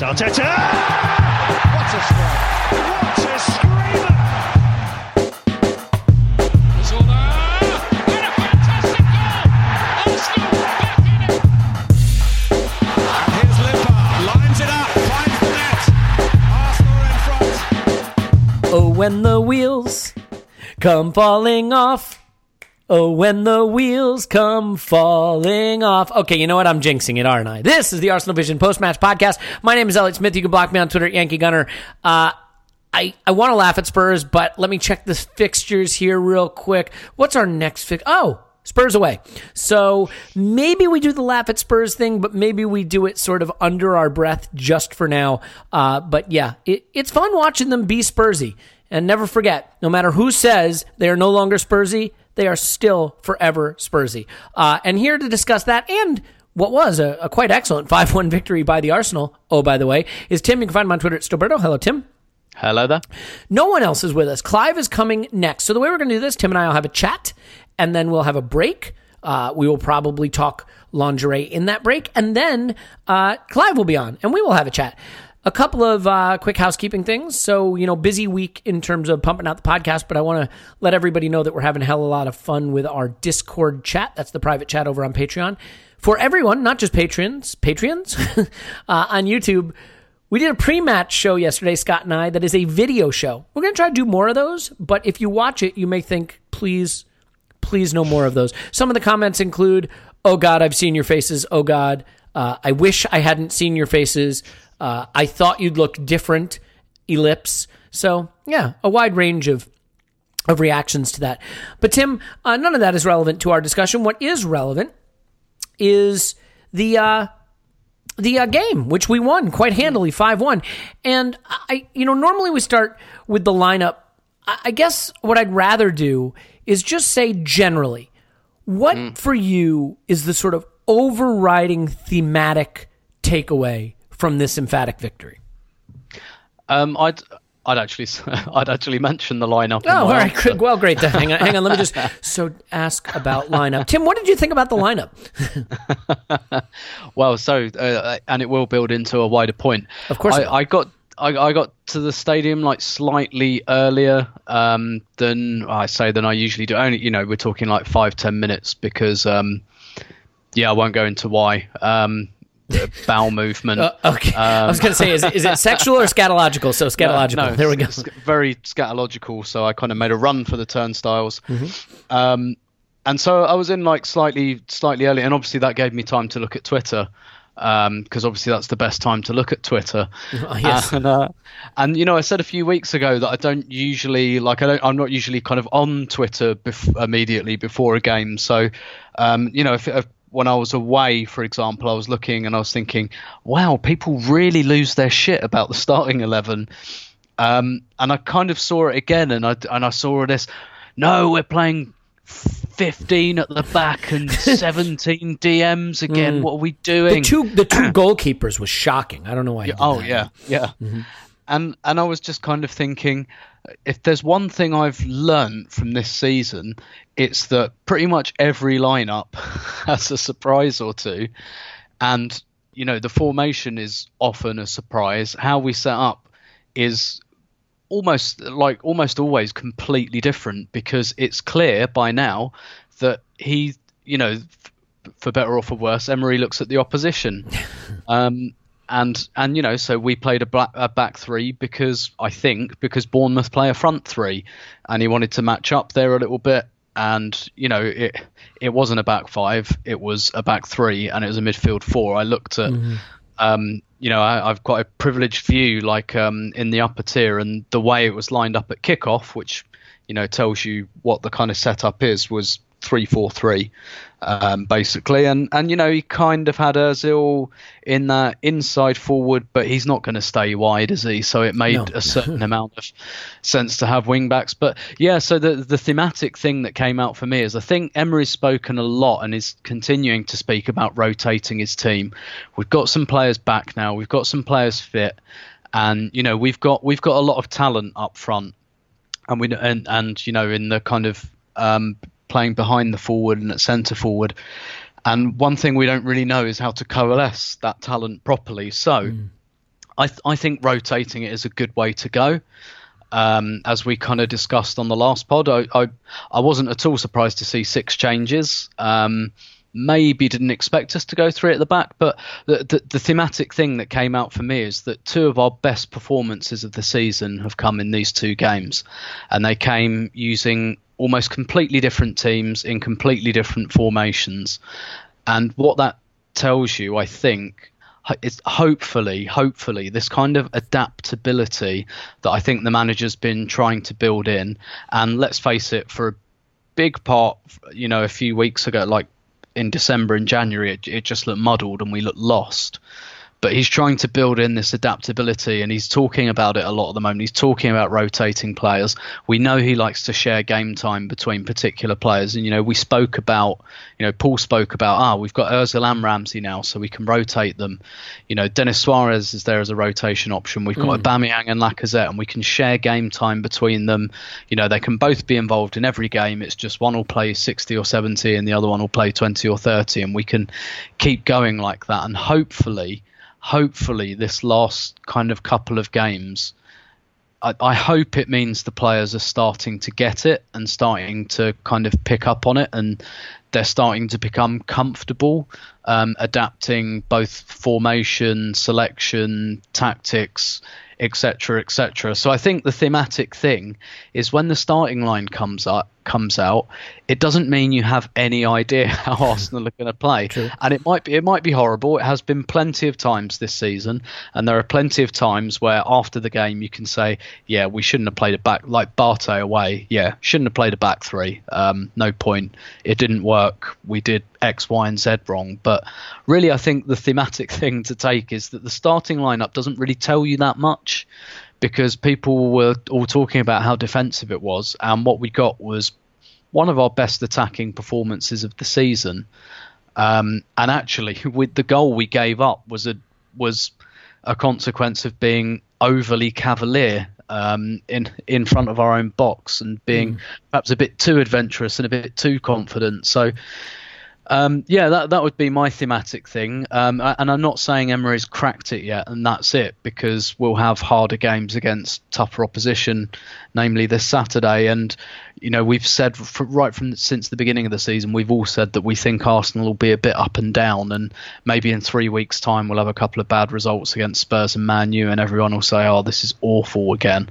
Arteta! What a strike! What a screamer! And a fantastic goal! Arsenal back in it! And here's Limpar, lines it up, finds the net. Arsenal in front. Oh, when the wheels come falling off. Oh, when the wheels come falling off. Okay, you know what? I'm jinxing it, aren't I? This is the Arsenal Vision post match podcast. My name is Elliot Smith. You can block me on Twitter Yankee Gunner. Uh, I, I want to laugh at Spurs, but let me check the fixtures here real quick. What's our next fix? Oh, Spurs away. So maybe we do the laugh at Spurs thing, but maybe we do it sort of under our breath just for now. Uh, but yeah, it, it's fun watching them be Spursy. And never forget, no matter who says they are no longer Spursy, they are still forever Spursy. Uh, and here to discuss that and what was a, a quite excellent 5 1 victory by the Arsenal, oh, by the way, is Tim. You can find him on Twitter at Stillberto. Hello, Tim. Hello there. No one else is with us. Clive is coming next. So the way we're going to do this, Tim and I will have a chat, and then we'll have a break. Uh, we will probably talk lingerie in that break, and then uh, Clive will be on, and we will have a chat. A couple of uh, quick housekeeping things. So, you know, busy week in terms of pumping out the podcast, but I want to let everybody know that we're having a hell of a lot of fun with our Discord chat. That's the private chat over on Patreon. For everyone, not just patrons, Patreons uh, on YouTube, we did a pre-match show yesterday, Scott and I, that is a video show. We're going to try to do more of those, but if you watch it, you may think, please, please no more of those. Some of the comments include, oh God, I've seen your faces. Oh God, uh, I wish I hadn't seen your faces. Uh, I thought you'd look different. Ellipse. So yeah, a wide range of of reactions to that. But Tim, uh, none of that is relevant to our discussion. What is relevant is the uh, the uh, game, which we won quite handily, five one. And I, you know, normally we start with the lineup. I I guess what I'd rather do is just say generally, what for you is the sort of overriding thematic takeaway from this emphatic victory? Um, I'd I'd actually I'd actually mention the lineup. Oh, all right, answer. Well, great. Then. Hang on, hang on. Let me just so ask about lineup. Tim, what did you think about the lineup? Well, so uh, and it will build into a wider point. Of course. I, I got I, I got to the stadium like slightly earlier um, than I say than I usually do. Only you know we're talking like five ten minutes because um, yeah I won't go into why. Um, bowel movement. Uh, okay, I was going to say, is, it- is it sexual or scatological? So scatological. Uh, no, there we go. very scatological. So I kind of made a run for the turnstiles. Mm-hmm. Um, and so I was in like slightly, slightly early, and obviously that gave me time to look at Twitter. because obviously that's the best time to look at Twitter. yes. And, uh, and you know, I said a few weeks ago that I don't usually like I don't I'm not usually kind of on Twitter bef- immediately before a game. So, um, you know, if, if when I was away, for example, I was looking and I was thinking, wow, people really lose their shit about the starting eleven. Um, and I kind of saw it again, and I and I saw this. No, we're playing 15 at the back and 17 DMs again. What are we doing? the two the two goalkeepers was shocking. I don't know why. did Oh that. yeah, yeah. And and I was just kind of thinking, if there's one thing I've learned from this season, it's that pretty much every lineup has a surprise or two, and you know the formation is often a surprise. How we set up is almost like almost always completely different because it's clear by now that he, you know, for better or for worse, Emery looks at the opposition. Um, and and you know, so we played a, black, a back three because I think because Bournemouth play a front three, and he wanted to match up there a little bit. And you know, it it wasn't a back five; it was a back three, and it was a midfield four. I looked at, um, you know, I, I've got a privileged view, like um, in the upper tier, and the way it was lined up at kickoff, which you know tells you what the kind of setup is, was three four three, um, basically. And and you know he kind of had Özil in that inside forward, but he's not going to stay wide, is he? So it made No. a certain amount of sense to have wing backs. But yeah, so the the thematic thing that came out for me is I think Emery's spoken a lot and is continuing to speak about rotating his team. We've got some players back now. We've got some players fit. And you know we've got we've got a lot of talent up front, and we and and you know in the kind of um, playing behind the forward and at centre forward. And one thing we don't really know is how to coalesce that talent properly. So I th- I think rotating it is a good way to go. Um, as we kind of discussed on the last pod, I, I I wasn't at all surprised to see six changes. Um, maybe didn't expect us to go three at the back, but the, the the thematic thing that came out for me is that two of our best performances of the season have come in these two games, and they came using almost completely different teams in completely different formations, and what that tells you, I think, is hopefully, hopefully, this kind of adaptability that I think the manager's been trying to build in. And let's face it, for a big part, you know, a few weeks ago, like in December and January, it, it just looked muddled and we looked lost. But he's trying to build in this adaptability and he's talking about it a lot at the moment. He's talking about rotating players. We know he likes to share game time between particular players. And, you know, we spoke about, you know, Paul spoke about, ah, we've got Ozil and Ramsey now, so we can rotate them. You know, Denis Suarez is there as a rotation option. We've got Aubameyang and Lacazette, and we can share game time between them. You know, they can both be involved in every game. It's just one will play 60 or 70 and the other one will play 20 or 30, and we can keep going like that. And hopefully, hopefully, this last kind of couple of games. I, I hope it means the players are starting to get it and starting to kind of pick up on it, and they're starting to become comfortable um, adapting both formation, selection, tactics, etc., etc. So I think the thematic thing is when the starting line comes up, comes out, it doesn't mean you have any idea how Arsenal are going to play, and it might be it might be horrible. It has been plenty of times this season, and there are plenty of times where after the game you can say, yeah, we shouldn't have played a back like Bate away. Yeah, shouldn't have played a back three. Um, no point. It didn't work. We did X, Y, and Z wrong. But really, I think the thematic thing to take is that the starting lineup doesn't really tell you that much because people were all talking about how defensive it was, and what we got was one of our best attacking performances of the season. Um, and actually, with the goal we gave up was a was a consequence of being overly cavalier um, in in front of our own box and being perhaps a bit too adventurous and a bit too confident. So. Um, yeah, that that would be my thematic thing. Um, and I'm not saying Emery's cracked it yet, and that's it, because we'll have harder games against tougher opposition, namely this Saturday. And you know, we've said fr right from since the beginning of the season, we've all said that we think Arsenal will be a bit up and down, and maybe in three weeks' time we'll have a couple of bad results against Spurs and Man U, and everyone will say, "Oh, this is awful again."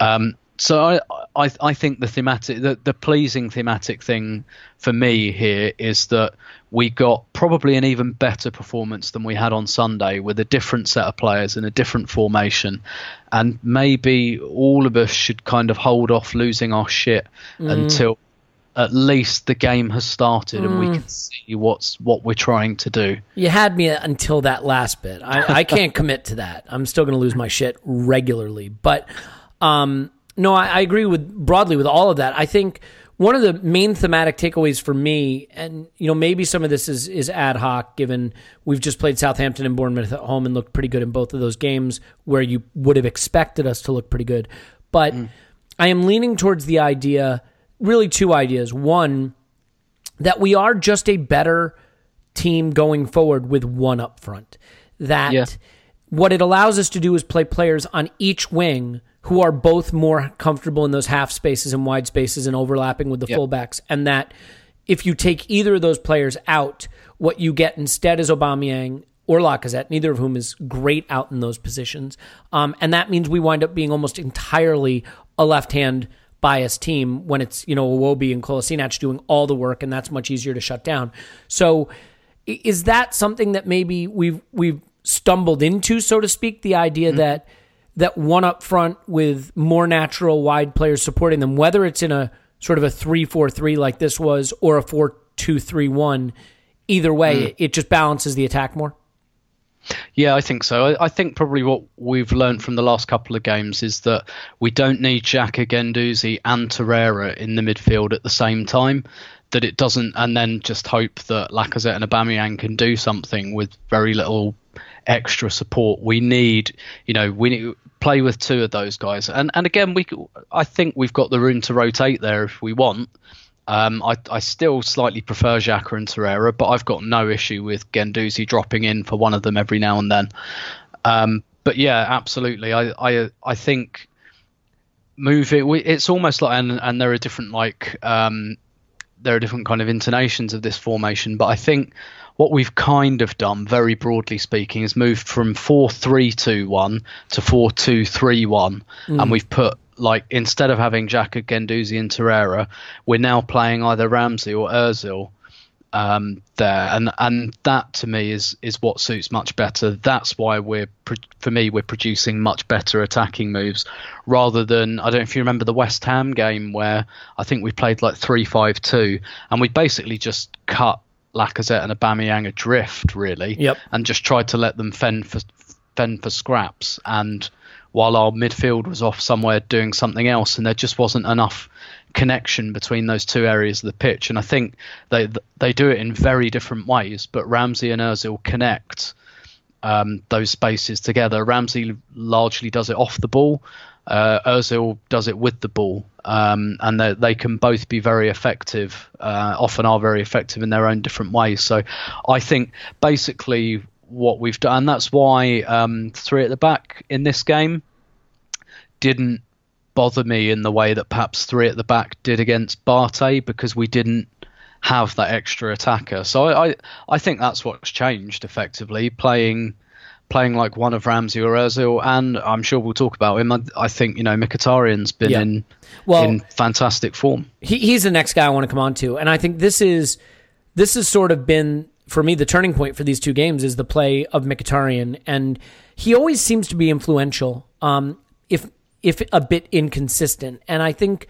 Um, so I, I I think the thematic the, the pleasing thematic thing for me here is that we got probably an even better performance than we had on Sunday with a different set of players in a different formation and maybe all of us should kind of hold off losing our shit until at least the game has started and we can see what's what we're trying to do. You had me until that last bit. I, I can't commit to that. I'm still going to lose my shit regularly. But um, no, I, I agree with broadly with all of that. I think one of the main thematic takeaways for me, and you know, maybe some of this is is ad hoc, given we've just played Southampton and Bournemouth at home and looked pretty good in both of those games, where you would have expected us to look pretty good. But mm. I am leaning towards the idea, really two ideas. One, that we are just a better team going forward with one up front. That Yeah. what it allows us to do is play players on each wing who are both more comfortable in those half spaces and wide spaces and overlapping with the Yep. fullbacks. And that if you take either of those players out, what you get instead is Aubameyang or Lacazette, neither of whom is great out in those positions. Um, and that means we wind up being almost entirely a left-hand biased team when it's, you know, Iwobi and Kolasinac doing all the work, and that's much easier to shut down. So is that something that maybe we've we've stumbled into, so to speak, the idea that that one up front with more natural wide players supporting them, whether it's in a sort of a three four three like this was or a four two three one, either way, mm. it just balances the attack more. Yeah, I think so. I, I think probably what we've learned from the last couple of games is that we don't need Xhaka, Guendouzi, and Torreira in the midfield at the same time. That it doesn't, and then just hope that Lacazette and Aubameyang can do something with very little extra support. We need, you know, we need play with two of those guys, and and again, we, I think we've got the room to rotate there if we want. Um, I, I still slightly prefer Xhaka and Torreira, but I've got no issue with Guendouzi dropping in for one of them every now and then. Um, but yeah, absolutely. I I I think move it. It's almost like and and there are different like um, there are different kind of intonations of this formation, but I think what we've kind of done, very broadly speaking, is moved from four three two one to four two three one, and we've put like instead of having Xhaka, Guendouzi, and Torreira, we're now playing either Ramsey or Özil um, there, and and that to me is is what suits much better. That's why we're for me we're producing much better attacking moves rather than I don't know if you remember the West Ham game where I think we played like three five two and we basically just cut Lacazette and Aubameyang adrift really, Yep. and just tried to let them fend for fend for scraps. And while our midfield was off somewhere doing something else and there just wasn't enough connection between those two areas of the pitch. And I think they they do it in very different ways but Ramsey and Özil connect um, those spaces together. Ramsey largely does it off the ball uh, Özil does it with the ball um, and they, they can both be very effective uh, often are very effective in their own different ways so I think basically what we've done and that's why um, three at the back in this game didn't bother me in the way that perhaps three at the back did against Bate because we didn't have that extra attacker. So I, I, I think that's what's changed effectively, playing playing like one of Ramsey or Özil, and I'm sure we'll talk about him. I, I think you know Mkhitaryan's been Yeah. in Well- in fantastic form. he, he's the next guy I want to come on to, and I think this is this has sort of been for me the turning point for these two games is the play of Mkhitaryan, and he always seems to be influential, um, if if a bit inconsistent, and I think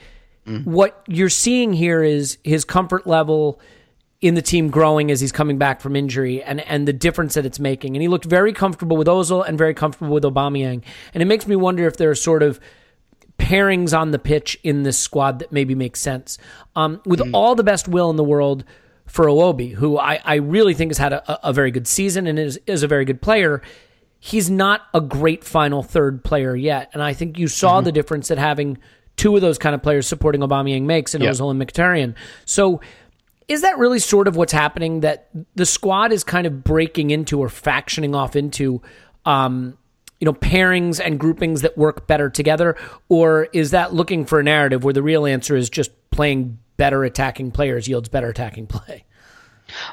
what you're seeing here is his comfort level in the team growing as he's coming back from injury and, and the difference that it's making. And he looked very comfortable with Ozil and very comfortable with Aubameyang. And it makes me wonder if there are sort of pairings on the pitch in this squad that maybe make sense. Um, with all the best will in the world for Iwobi, who I, I really think has had a, a very good season and is, is a very good player, he's not a great final third player yet. And I think you saw the difference that having two of those kind of players supporting Aubameyang makes in Yeah. Ozil and Mkhitaryan. So is that really sort of what's happening? That the squad is kind of breaking into or factioning off into, um, you know, pairings and groupings that work better together, or is that looking for a narrative where the real answer is just playing better attacking players yields better attacking play?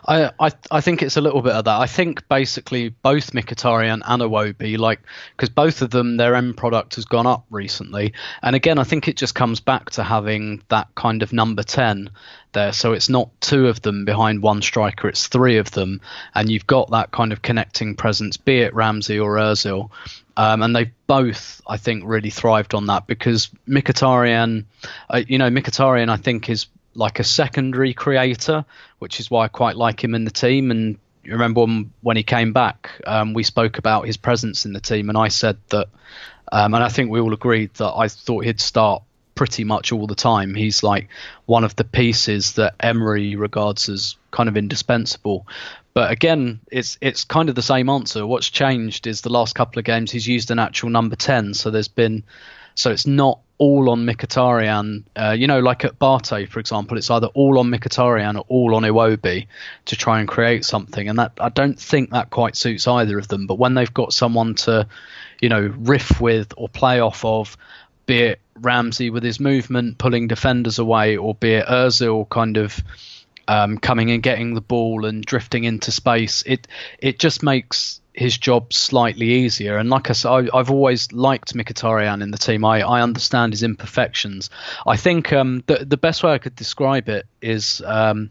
I, I I think it's a little bit of that. I think basically both Mkhitaryan and Iwobi, like because both of them their end product has gone up recently, and again I think it just comes back to having that kind of number ten there. So it's not two of them behind one striker; it's three of them, and you've got that kind of connecting presence, be it Ramsey or Özil. Um, and they've both, I think, really thrived on that because Mkhitaryan, uh, you know, Mkhitaryan, I think, is like a secondary creator, which is why I quite like him in the team. And you remember when, he came back, um, we spoke about his presence in the team, and I said that, um, and I think we all agreed that I thought he'd start pretty much all the time. He's like one of the pieces that Emery regards as kind of indispensable. But again, it's it's kind of the same answer. What's changed is the last couple of games he's used an actual number ten, so there's been so it's not all on Mkhitaryan. Uh, you know, like at Bate, for example, it's either all on Mkhitaryan or all on Iwobi to try and create something. And that I don't think that quite suits either of them. But when they've got someone to, you know, riff with or play off of, be it Ramsey with his movement pulling defenders away, or be it Özil kind of um, coming and getting the ball and drifting into space, it it just makes his job slightly easier. And like I said, I, have always liked Mkhitaryan in the team. I, I understand his imperfections. I think um, the the best way I could describe it is um,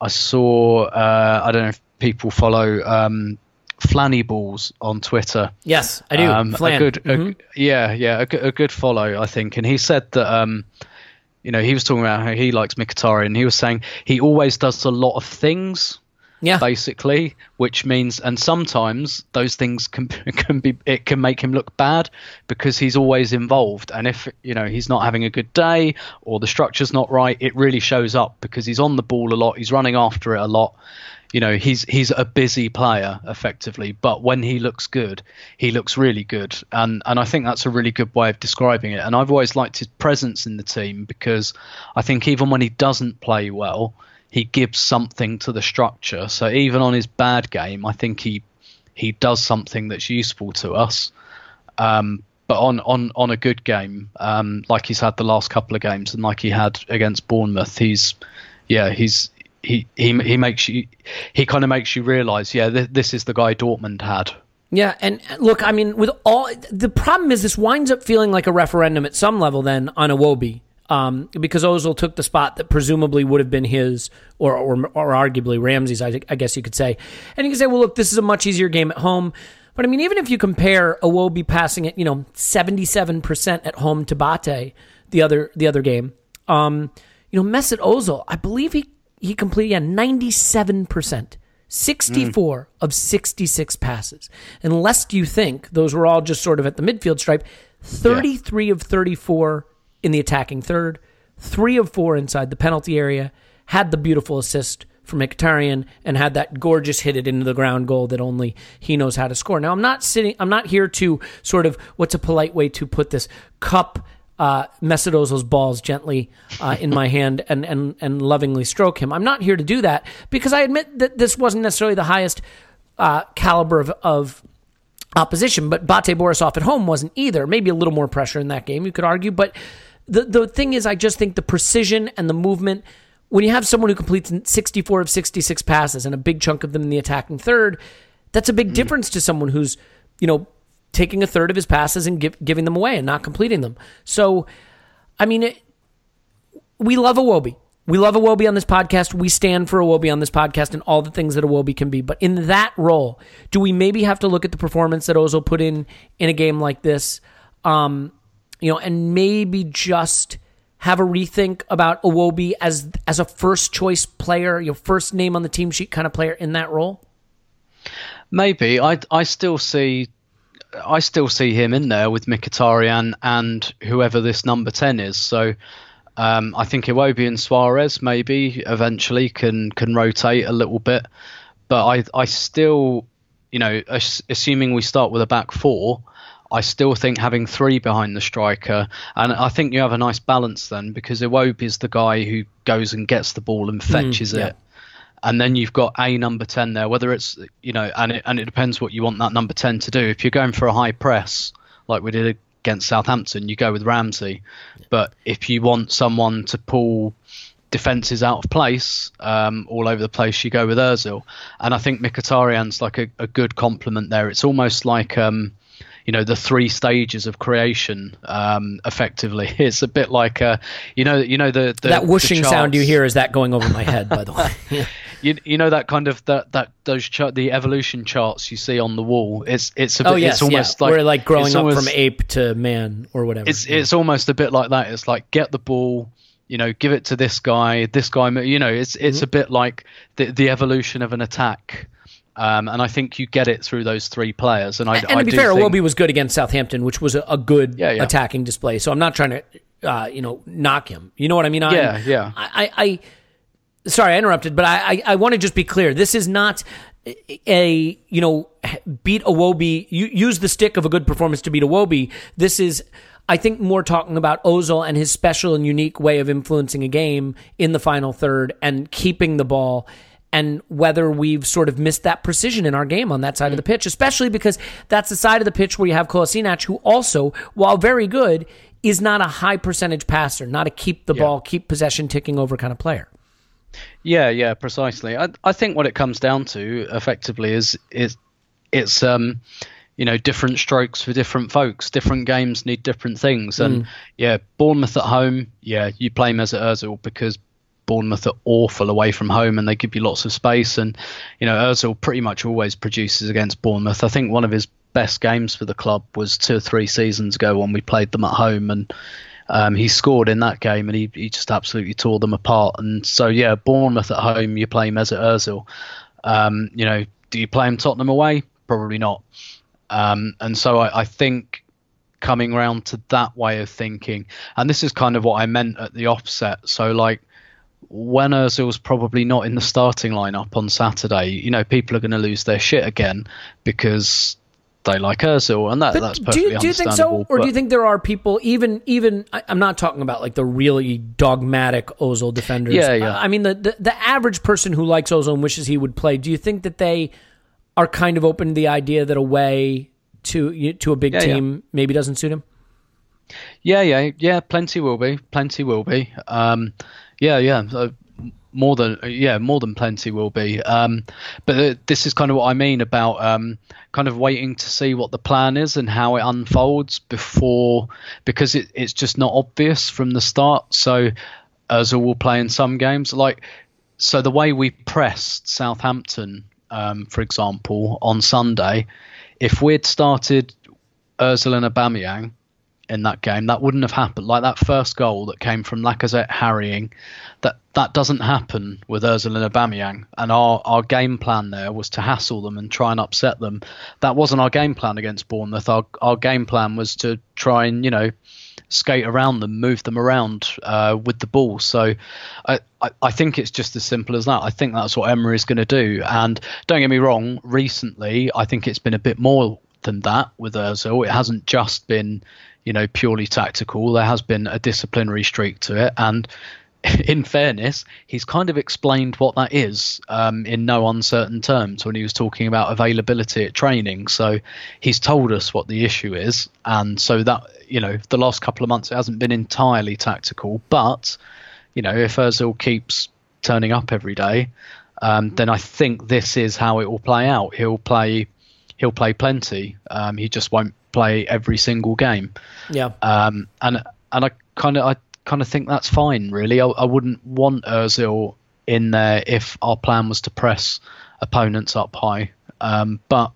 I saw uh, I don't know if people follow um, Flanny Balls on Twitter. Yes, I do. Um, Flan. a good, Mhm. yeah, yeah, a, good- a good follow, I think. And he said that, um, you know, he was talking about how he likes and He was saying he always does a lot of things, yeah. basically, which means, and sometimes those things can can be, it can make him look bad because he's always involved. And if you know he's not having a good day or the structure's not right, it really shows up because he's on the ball a lot, he's running after it a lot. You know he's he's a busy player effectively. But when he looks good he looks really good. And and I think that's a really good way of describing it. And I've always liked his presence in the team because I think even when he doesn't play well he gives something to the structure so even on his bad game I think he he does something that's useful to us um, but on, on, on a good game, um, like he's had the last couple of games, and like he had against Bournemouth, he's yeah, he's he he he makes you he kind of makes you realize, yeah, th- this is the guy Dortmund had. Yeah, and look, I mean, with all the problem is this winds up feeling like a referendum at some level then on Iwobi. Um, because Ozil took the spot that presumably would have been his, or or, or arguably Ramsey's, I, I guess you could say. And you can say, well, look, this is a much easier game at home. But I mean, even if you compare Iwobi passing it, you know, seventy seven percent at home to Bate, the other the other game, um, you know, Mesut Ozil, I believe he he completed yeah ninety seven percent. 64 of 66 passes. And lest you think those were all just sort of at the midfield stripe, 33 of 34 in the attacking third, 3 of 4 inside the penalty area, had the beautiful assist from Mkhitaryan and had that gorgeous hit it into the ground goal that only he knows how to score. Now I'm not sitting I'm not here to sort of what's a polite way to put this cup uh, Mesut Ozil's balls gently uh, in my hand and, and, and lovingly stroke him. I'm not here to do that because I admit that this wasn't necessarily the highest uh, caliber of, of opposition, but Bate Borisov at home wasn't either. Maybe a little more pressure in that game, you could argue. But the, the thing is, I just think the precision and the movement, when you have someone who completes 64 of 66 passes and a big chunk of them in the attacking third, that's a big difference to someone who's, you know, taking a third of his passes and give, giving them away and not completing them. So, I mean, it, we love Iwobi. We love Iwobi on this podcast. We stand for Iwobi on this podcast and all the things that Iwobi can be. But in that role, do we maybe have to look at the performance that Ozil put in in a game like this, um, you know, and maybe just have a rethink about Iwobi as as a first choice player, your first name on the team sheet kind of player in that role? Maybe I I still see I still see him in there with Mkhitaryan and whoever this number ten is. So um, I think Iwobi and Suarez maybe eventually can can rotate a little bit, but I I still you know ass- assuming we start with a back four. I still think having three behind the striker, and I think you have a nice balance then because Iwobi is the guy who goes and gets the ball and fetches yeah. it and then you've got a number 10 there whether it's you know and it, and it depends what you want that number 10 to do if you're going for a high press like we did against Southampton you go with Ramsey but if you want someone to pull defenses out of place um, all over the place, you go with Özil, and I think Mkhitaryan's like a, a good complement there. It's almost like um, you know the three stages of creation um, effectively it's a bit like uh, you know you know the, the that whooshing the sound you hear is that going over my head, by the way. Yeah. you, you know that kind of that that those chart the evolution charts you see on the wall it's it's a bit, Oh yes, it's almost yeah. like we're like growing up almost- from ape to man or whatever. it's it's almost a bit like that it's like get the ball you know give it to this guy this guy you know it's it's a Mm-hmm. bit like the the evolution of an attack um, and I think you get it through those three players and I and I to be fair, think, Iwobi was good against Southampton, which was a, a good Yeah, yeah. attacking display. So I'm not trying to, uh, you know, knock him. You know what I mean? I'm- Yeah, yeah. I, I, I sorry, I interrupted, but I, I, I want to just be clear. This is not a, you know, beat Iwobi. You use the stick of a good performance to beat Iwobi. This is. I think more talking about Ozil and his special and unique way of influencing a game in the final third and keeping the ball and whether we've sort of missed that precision in our game on that side of the pitch, especially because that's the side of the pitch where you have Kolasinac, who also, while very good, is not a high percentage passer, not a keep the ball, keep possession ticking over kind of player. Yeah, yeah, precisely. I I think what it comes down to effectively is is it's um you know different strokes for different folks. Different games need different things, and yeah, Bournemouth at home, yeah, you play Mesut Ozil because Bournemouth are awful away from home and they give you lots of space. And you know Ozil pretty much always produces against Bournemouth. I think one of his best games for the club was two or three seasons ago when we played them at home and. Um, he scored in that game and he, he just absolutely tore them apart. And so, yeah, Bournemouth at home, you play Mesut Ozil. Um, you know, do you play him Tottenham away? Probably not. Um, and so I, I think coming round to that way of thinking, and this is kind of what I meant at the offset. So, like, when Ozil's probably not in the starting lineup on Saturday, you know, people are going to lose their shit again because they like Ozil, and that, But that's do perfectly you, do you think so, or do you think there are people even even I, I'm not talking about like the really dogmatic Ozil defenders. Yeah, yeah. I, I mean the, the the average person who likes Ozil and wishes he would play. Do you think that they are kind of open to the idea that a way to to a big Yeah, yeah. team maybe doesn't suit him? Yeah, yeah, yeah. Plenty will be. Plenty will be. Um, yeah, yeah. uh, more than yeah, more than plenty will be. Um, but uh, this is kind of what I mean about um, kind of waiting to see what the plan is and how it unfolds before, because it, it's just not obvious from the start. So Ozil will play in some games, like so the way we pressed Southampton, um, for example, on Sunday, if we'd started Ozil and Aubameyang in that game. That wouldn't have happened. Like that first goal that came from Lacazette harrying, that that doesn't happen with Ozil and Aubameyang. And our our game plan there was to hassle them and try and upset them. That wasn't our game plan against Bournemouth. Our our game plan was to try and you know skate around them, move them around uh, with the ball. So I, I, I think it's just as simple as that. I think that's what Emery is going to do. And don't get me wrong, recently I think it's been a bit more than that with Ozil. It hasn't just been, you know, purely tactical. There has been a disciplinary streak to it. And in fairness, he's kind of explained what that is um, in no uncertain terms when he was talking about availability at training. So he's told us what the issue is, and so that you know the last couple of months it hasn't been entirely tactical. But you know, if Özil keeps turning up every day, um, then I think this is how it will play out. He'll play, he'll play plenty. Um, he just won't play every single game Yeah. um, and and I kind of I kind of think that's fine. Really, I, I wouldn't want Özil in there if our plan was to press opponents up high. Um, but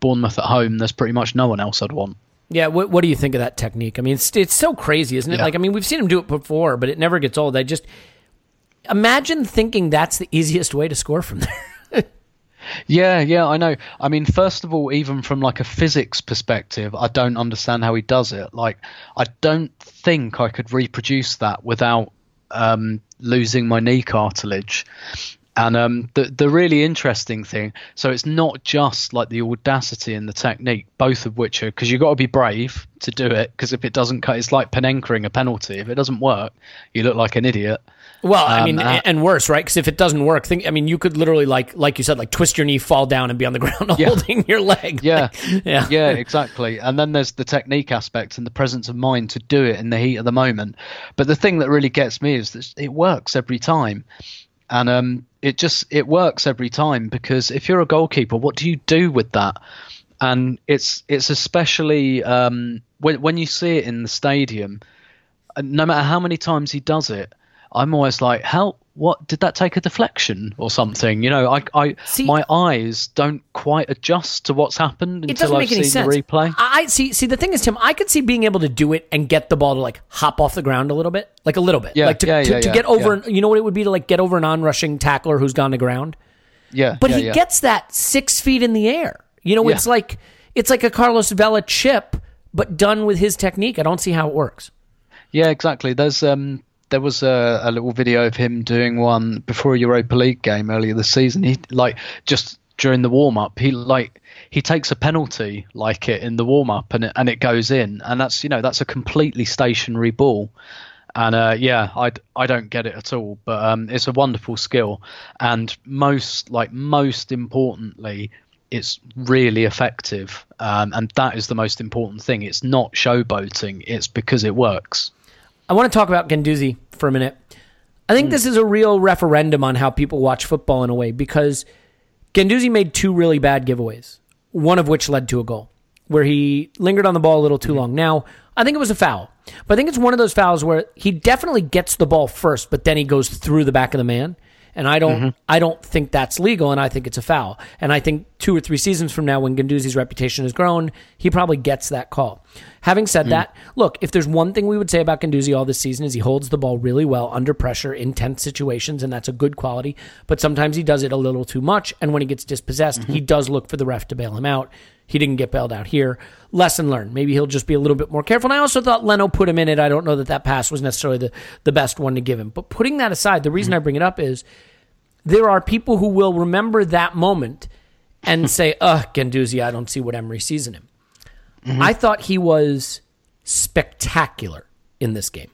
Bournemouth at home, there's pretty much no one else I'd want. Yeah, what, what do you think of that technique? I mean, it's it's so crazy, isn't it? Yeah. Like, I mean, we've seen him do it before, but it never gets old. I just imagine thinking that's the easiest way to score from there. Yeah, yeah, I know. I mean, first of all, even from like a physics perspective, I don't understand how he does it. Like, I don't think I could reproduce that without um, losing my knee cartilage. And um, the the really interesting thing, so it's not just like the audacity and the technique, both of which are because you've got to be brave to do it. Because if it doesn't cut, it's like Panenkering a penalty. If it doesn't work, you look like an idiot. Well, I Um, mean, uh, and worse, right? Because if it doesn't work, think. I mean, you could literally, like, like you said, like twist your knee, fall down, and be on the ground Yeah. holding your leg. Yeah, yeah, yeah, exactly. And then there's the technique aspect and the presence of mind to do it in the heat of the moment. But the thing that really gets me is that it works every time, and um, it just it works every time because if you're a goalkeeper, what do you do with that? And it's it's especially um, when when you see it in the stadium. uh, No matter how many times he does it, I'm always like, how? What did that take a deflection or something? You know, I, I, See- my eyes don't quite adjust to what's happened It until I've seen sense. the replay. I see. See, the thing is, Tim, I could see being able to do it and get the ball to like hop off the ground a little bit, like a little bit, Yeah, like to, yeah, to, yeah, to get over. You know what it would be to like get over an on-rushing tackler who's gone to ground. Yeah, But he gets that six feet in the air. You know, it's like it's like a Carlos Vela chip, but done with his technique. I don't see how it works. Yeah, exactly. There's um there was a, a little video of him doing one before a Europa League game earlier this season. He like just during the warm up, he like he takes a penalty like it in the warm up and it, and it goes in, and that's you know that's a completely stationary ball. And uh, yeah, I, I don't get it at all, but um, it's a wonderful skill, and most like most importantly, it's really effective, um, and that is the most important thing. It's not showboating; it's because it works. I want to talk about Guendouzi for a minute. I think hmm. this is a real referendum on how people watch football in a way because Guendouzi made two really bad giveaways, one of which led to a goal where he lingered on the ball a little too mm-hmm. long. Now, I think it was a foul, but I think it's one of those fouls where he definitely gets the ball first, but then he goes through the back of the man. And I don't, mm-hmm. I don't think that's legal, and I think it's a foul. And I think two or three seasons from now, when Guendouzi's reputation has grown, he probably gets that call. Having said hmm. that, look, if there's one thing we would say about Guendouzi all this season is he holds the ball really well under pressure in tense situations, and that's a good quality. But sometimes he does it a little too much, and when he gets dispossessed, he mm-hmm. does look for the ref to bail him out. He didn't get bailed out here. Lesson learned. Maybe he'll just be a little bit more careful. And I also thought Leno put him in it. I don't know that that pass was necessarily the, the best one to give him. But putting that aside, the reason mm-hmm. I bring it up is there are people who will remember that moment and say, ugh, Guendouzi, I don't see what Emery sees in him. Mm-hmm. I thought he was spectacular in this game.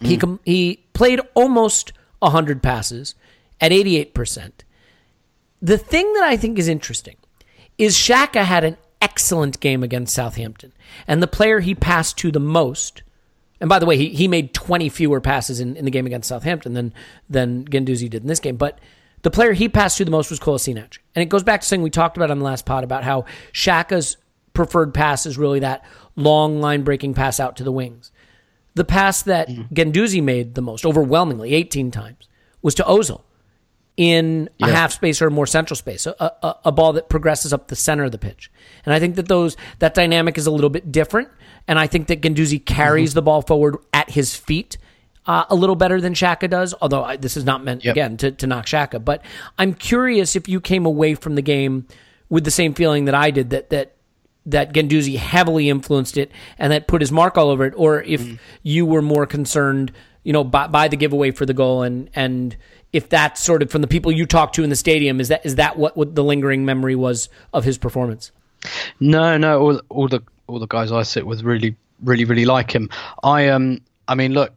He mm. com- he played almost 100 passes at 88%. The thing that I think is interesting is Xhaka had an excellent game against Southampton. And the player he passed to the most, and by the way, he, he made 20 fewer passes in, in the game against Southampton than, than Guendouzi did in this game. But the player he passed to the most was Kolasinac. And it goes back to something we talked about on the last pod about how Xhaka's preferred pass is really that long line breaking pass out to the wings. The pass that Guendouzi made the most, overwhelmingly, 18 times, was to Ozil in a half space or more central space, a, a, a ball that progresses up the center of the pitch. And I think that those that dynamic is a little bit different. And I think that Guendouzi carries the ball forward at his feet uh, a little better than Xhaka does. Although I, this is not meant Yep. again to, to knock Xhaka, but I'm curious if you came away from the game with the same feeling that I did that that that Guendouzi heavily influenced it and that put his mark all over it, or if you were more concerned, you know, by, by the giveaway for the goal and and if that's sort of from the people you talked to in the stadium, is that is that what, what the lingering memory was of his performance? No, no, all all the all the guys I sit with really, really, really like him. I um, I mean, look,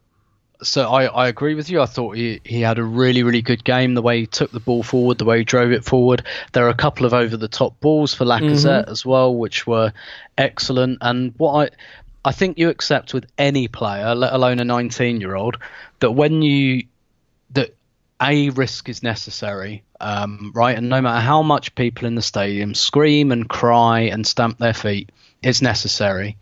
so I, I agree with you. I thought he, he had a really, really good game. The way he took the ball forward, the way he drove it forward. There are a couple of over the top balls for Lacazette as well, which were excellent. And what I I think you accept with any player, let alone a 19 year old, that when you that a risk is necessary, um, right? And no matter how much people in the stadium scream and cry and stamp their feet, it's necessary.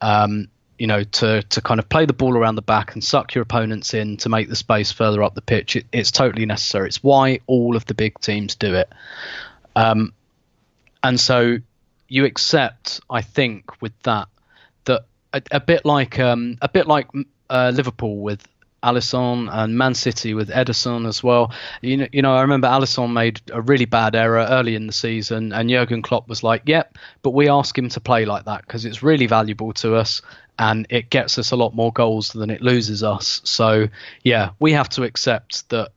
Um, you know, to to kind of play the ball around the back and suck your opponents in to make the space further up the pitch. It, it's totally necessary. It's why all of the big teams do it. Um, and so you accept, I think, with that that a, a bit like um, a bit like uh, Liverpool with Alisson and Man City with Ederson as well. You know, you know, I remember Alisson made a really bad error early in the season, and Jurgen Klopp was like, "Yep, but we ask him to play like that because it's really valuable to us." And it gets us a lot more goals than it loses us. So, yeah, we have to accept that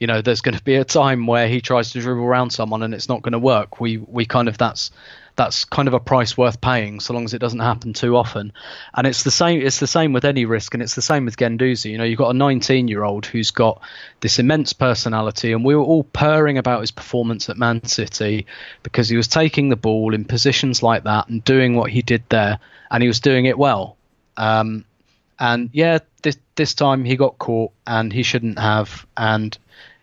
you know, there's going to be a time where he tries to dribble around someone and it's not going to work. We we kind of that's that's kind of a price worth paying so long as it doesn't happen too often. And it's the same it's the same with any risk and it's the same with Guendouzi. You know, you've got a 19 year old who's got this immense personality and we were all purring about his performance at Man City because he was taking the ball in positions like that and doing what he did there and he was doing it well. Um, and yeah, this this time he got caught and he shouldn't have and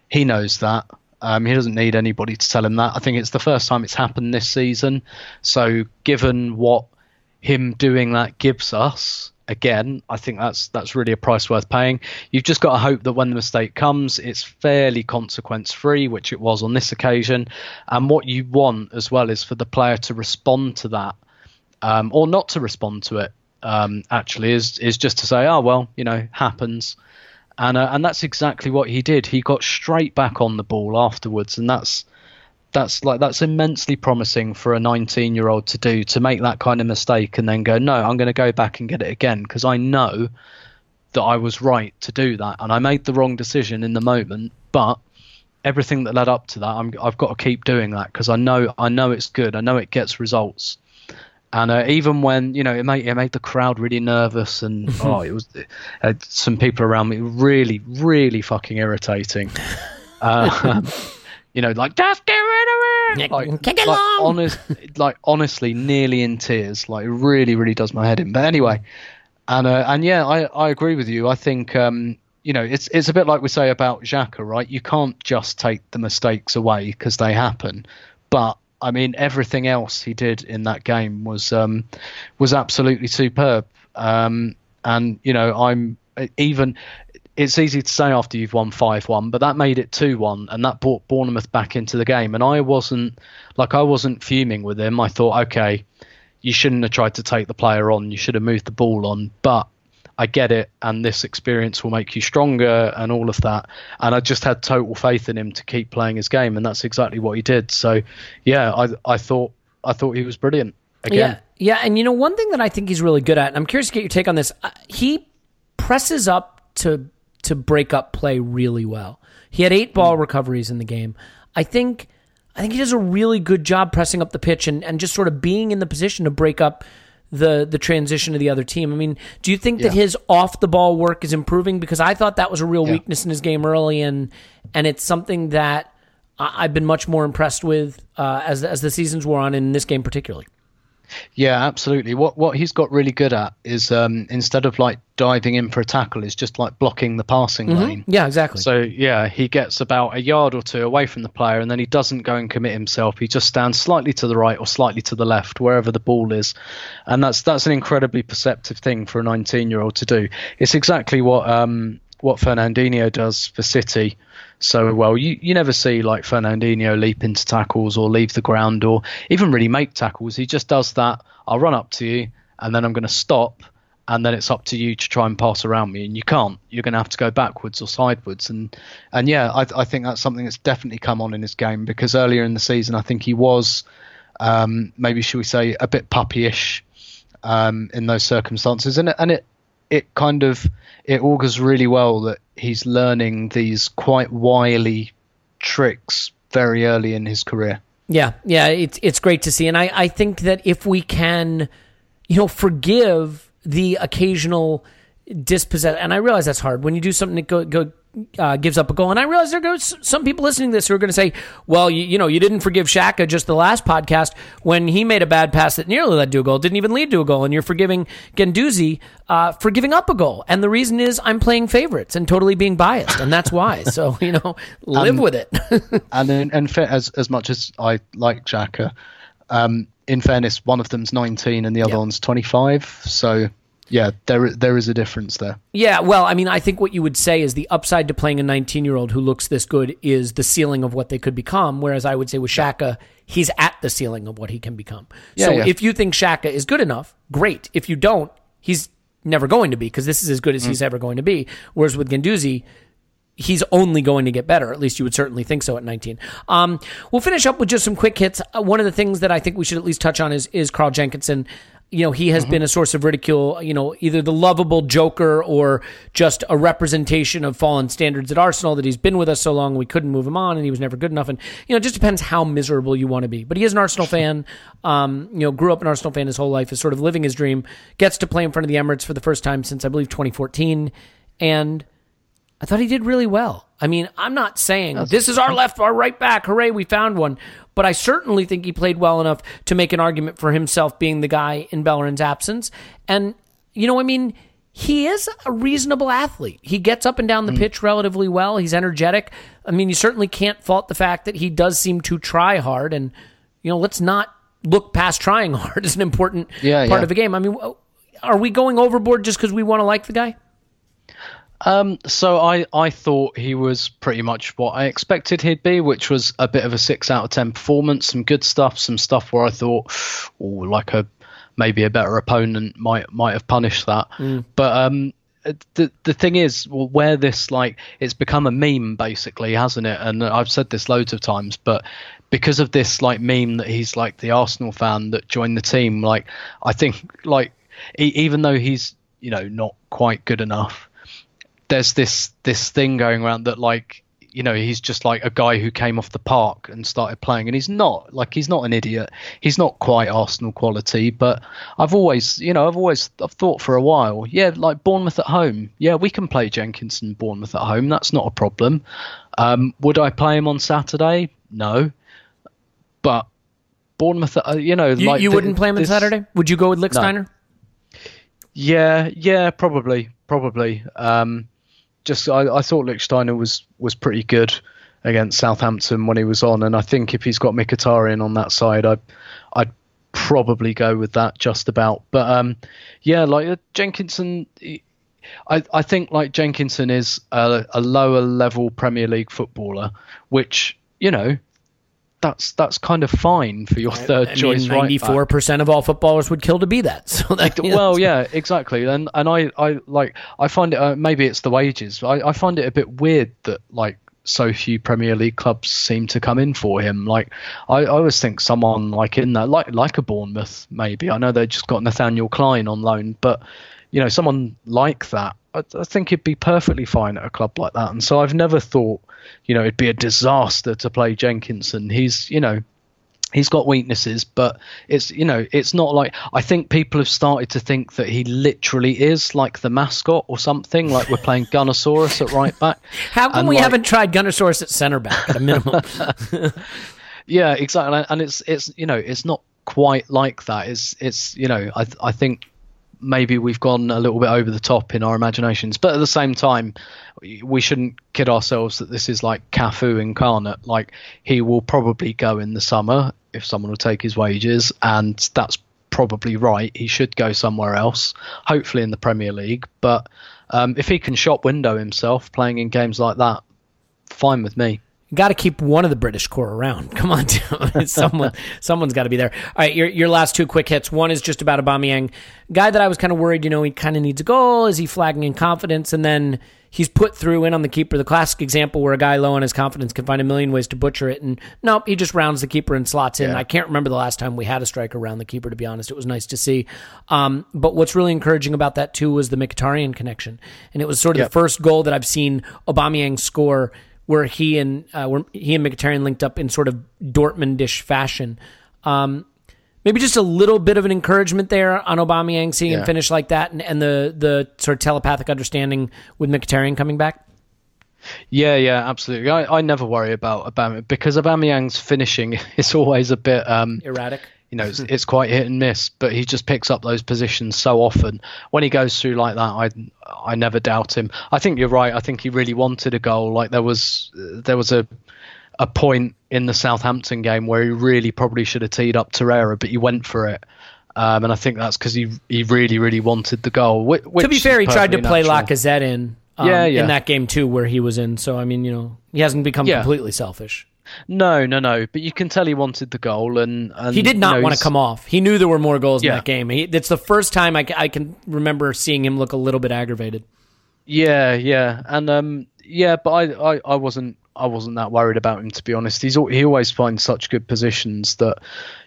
he knows that. Um, he doesn't need anybody to tell him that. I think it's the first time it's happened this season. So, given what him doing that gives us, again, I think that's that's really a price worth paying. You've just got to hope that when the mistake comes, it's fairly consequence free, which it was on this occasion. And what you want as well is for the player to respond to that, um, or not to respond to it. Um, actually, is is just to say, oh well, you know, happens. And uh, and that's exactly what he did. He got straight back on the ball afterwards, and that's that's like that's immensely promising for a 19 year old to do to make that kind of mistake and then go no i'm going to go back and get it again because i know that i was right to do that and i made the wrong decision in the moment but everything that led up to that i have got to keep doing that because i know i know it's good. I know it gets results and uh, even when you know it made it made the crowd really nervous, and oh, it was uh, some people around me really, really fucking irritating. Uh, you know, like just get rid of it. Like, Kick it like, along. honest, like honestly, nearly in tears. Like it really, really does my head in. But anyway, and uh, and yeah, I I agree with you. I think um, you know it's it's a bit like we say about Xhaka, right? You can't just take the mistakes away because they happen, but I mean, everything else he did in that game was um, was absolutely superb. Um, and you know, I'm even. It's easy to say after you've won five one, but that made it two one, and that brought Bournemouth back into the game. And I wasn't like I wasn't fuming with him. I thought, okay, you shouldn't have tried to take the player on. You should have moved the ball on. But I get it, and this experience will make you stronger, and all of that. And I just had total faith in him to keep playing his game, and that's exactly what he did. So, yeah, I I thought I thought he was brilliant again. Yeah, yeah, and you know one thing that I think he's really good at, and I'm curious to get your take on this. Uh, he presses up to to break up play really well. He had eight ball recoveries in the game. I think I think he does a really good job pressing up the pitch and, and just sort of being in the position to break up the the transition to the other team. I mean, do you think that Yeah. his off the ball work is improving? Because I thought that was a real Yeah. weakness in his game early, and and it's something that I've been much more impressed with uh, as as the seasons wore on in this game particularly. Yeah, absolutely. What what he's got really good at is um, instead of like diving in for a tackle, is just like blocking the passing lane. Yeah, exactly. So yeah, he gets about a yard or two away from the player, and then he doesn't go and commit himself. He just stands slightly to the right or slightly to the left, wherever the ball is, and that's that's an incredibly perceptive thing for a 19-year-old to do. It's exactly what um, what Fernandinho does for City so well. You you never see like Fernandinho leap into tackles or leave the ground or even really make tackles. He just does that. I'll run up to you, and then I'm going to stop and then it's up to you to try and pass around me and you can't you're going to have to go backwards or sideways and and yeah I, I think that's something that's definitely come on in his game because earlier in the season I think he was um, maybe should we say a bit puppyish um, in those circumstances and and it it kind of it augurs really well that he's learning these quite wily tricks very early in his career. Yeah, yeah, it's it's great to see, and I I think that if we can, you know, forgive the occasional dispossess, and I realize that's hard. When you do something that go, go uh, gives up a goal, and I realize there goes some people listening to this who are going to say, well, you, you know, you didn't forgive Xhaka just the last podcast when he made a bad pass that nearly led to a goal, didn't even lead to a goal, and you're forgiving Guendouzi uh, for giving up a goal, and the reason is I'm playing favorites and totally being biased, and that's why. so you know, live with it. and in, and as as much as I like Xhaka, um, in fairness, one of them's 19 and the other Yeah. one's 25. So yeah, there there is a difference there. Yeah, well, I mean, I think what you would say is the upside to playing a 19 year old who looks this good is the ceiling of what they could become. Whereas I would say with Xhaka, he's at the ceiling of what he can become. so Yeah, yeah. if you think Xhaka is good enough, great. If you don't, he's never going to be because this is as good as he's ever going to be. Whereas with Guendouzi, he's only going to get better. At least you would certainly think so at 19. Um, we'll finish up with just some quick hits. Uh, one of the things that I think we should at least touch on is is Carl Jenkinson. You know, he has been a source of ridicule, you know, either the lovable joker or just a representation of fallen standards at Arsenal that he's been with us so long we couldn't move him on and he was never good enough. And, you know, it just depends how miserable you want to be. But he is an Arsenal fan, um, you know, grew up an Arsenal fan his whole life, is sort of living his dream, gets to play in front of the Emirates for the first time since, I believe, 2014. And I thought he did really well. I mean, I'm not saying this is our left, our right back. Hooray, we found one. But I certainly think he played well enough to make an argument for himself being the guy in Bellerin's absence. And, you know, I mean, he is a reasonable athlete. He gets up and down the hmm. pitch relatively well. He's energetic. I mean, you certainly can't fault the fact that he does seem to try hard. And, you know, let's not look past trying hard as an important Yeah, part yeah. of a game. I mean, are we going overboard just because we want to like the guy? Um, so I, I thought he was pretty much what I expected he'd be, which was a bit of a six out of ten performance, some good stuff, some stuff where I thought, oh, like a maybe a better opponent might might have punished that. But um, the the thing is, well, where this like it's become a meme basically, hasn't it? And I've said this loads of times, but because of this like meme that he's like the Arsenal fan that joined the team, like I think like e- even though he's you know not quite good enough there's this this thing going around that like you know he's just like a guy who came off the park and started playing and he's not like he's not an idiot. He's not quite arsenal quality but i've always you know i've always i've thought for a while yeah like bournemouth at home. Yeah we can play jenkinson bournemouth at home. That's not a problem. Um, would i play him on saturday? No. But bournemouth uh, you know You, like you wouldn't play him on Saturday? Would you go with Lichtsteiner? yeah, yeah, probably, probably. Um, just I, I thought Lichtsteiner was was pretty good against Southampton when he was on, and I think if he's got Mkhitaryan on that side, I I'd probably go with that just about. But um, yeah, like uh, Jenkinson. he- I, I think like Jenkinson is a, a lower level Premier League footballer, which you know that's that's kind of fine for your third I choice right back. ninety-four percent of all footballers would kill to be that. So that, know, well, yeah, exactly, and and I, I like I find it uh, maybe it's the wages. I, I find it a bit weird that like so few Premier League clubs seem to come in for him. Like I, I always think someone like in that, like like a Bournemouth, maybe. I know they just got Nathaniel Klein on loan, but you know someone like that, I, I think he'd be perfectly fine at a club like that. And so I've never thought, you know, it'd be a disaster to play Jenkinson. He's you know he's got weaknesses, but it's you know it's not like I think people have started to think that he literally is like the mascot or something. Like we're playing Gunnersaurus at right back. How come And, we like- haven't tried Gunnersaurus at center back at a minimum? Yeah, exactly. And it's it's you know it's not quite like that. It's it's you know I I think maybe we've gone a little bit over the top in our imaginations, but at the same time, we shouldn't kid ourselves that this is like Cafu incarnate. Like he will probably go in the summer if someone will take his wages, and that's probably right. He should go somewhere else, hopefully in the Premier League. But um, if he can shop window himself playing in games like that, fine with me. Got to keep one of the British core around. Come on, someone, someone's got to be there. All right, your your last two quick hits. One is just about Aubameyang, guy that I was kind of worried. You know, he kind of needs a goal. Is he flagging in confidence? And then he's put through in on the keeper. The classic example where a guy low on his confidence can find a million ways to butcher it, and nope, he just rounds the keeper and slots in. I can't remember the last time we had a striker around the keeper. To be honest, it was nice to see. Um, but what's really encouraging about that too was the Mkhitaryan connection, and it was sort of Yep. the first goal that I've seen Aubameyang score where he and uh, where he and Mkhitaryan linked up in sort of Dortmundish fashion. Um, maybe just a little bit of an encouragement there on Aubameyang seeing him finish like that, and, and the the sort of telepathic understanding with Mkhitaryan coming back. Yeah, yeah, absolutely. I, I never worry about about because Aubameyang's finishing is always a bit um Erratic. You know it's, it's quite hit and miss, but he just picks up those positions so often. When he goes through like that, I I never doubt him. I think you're right. I think he really wanted a goal. Like there was there was a a point in the Southampton game where he really probably should have teed up Torreira, but he went for it. Um, and I think that's because he he really really wanted the goal. Which, to be fair, he tried to play natural. Lacazette in. Um, Yeah, yeah. in that game too, where he was in. So I mean, you know, he hasn't become Yeah. completely selfish. No, no, no. But you can tell he wanted the goal, and, and He did not you know, want to come off. He knew there were more goals in that game. He, it's the first time I, I can remember seeing him look a little bit aggravated. Yeah, yeah, and um, yeah, but I, I, I wasn't, I wasn't that worried about him to be honest. He's he always finds such good positions that,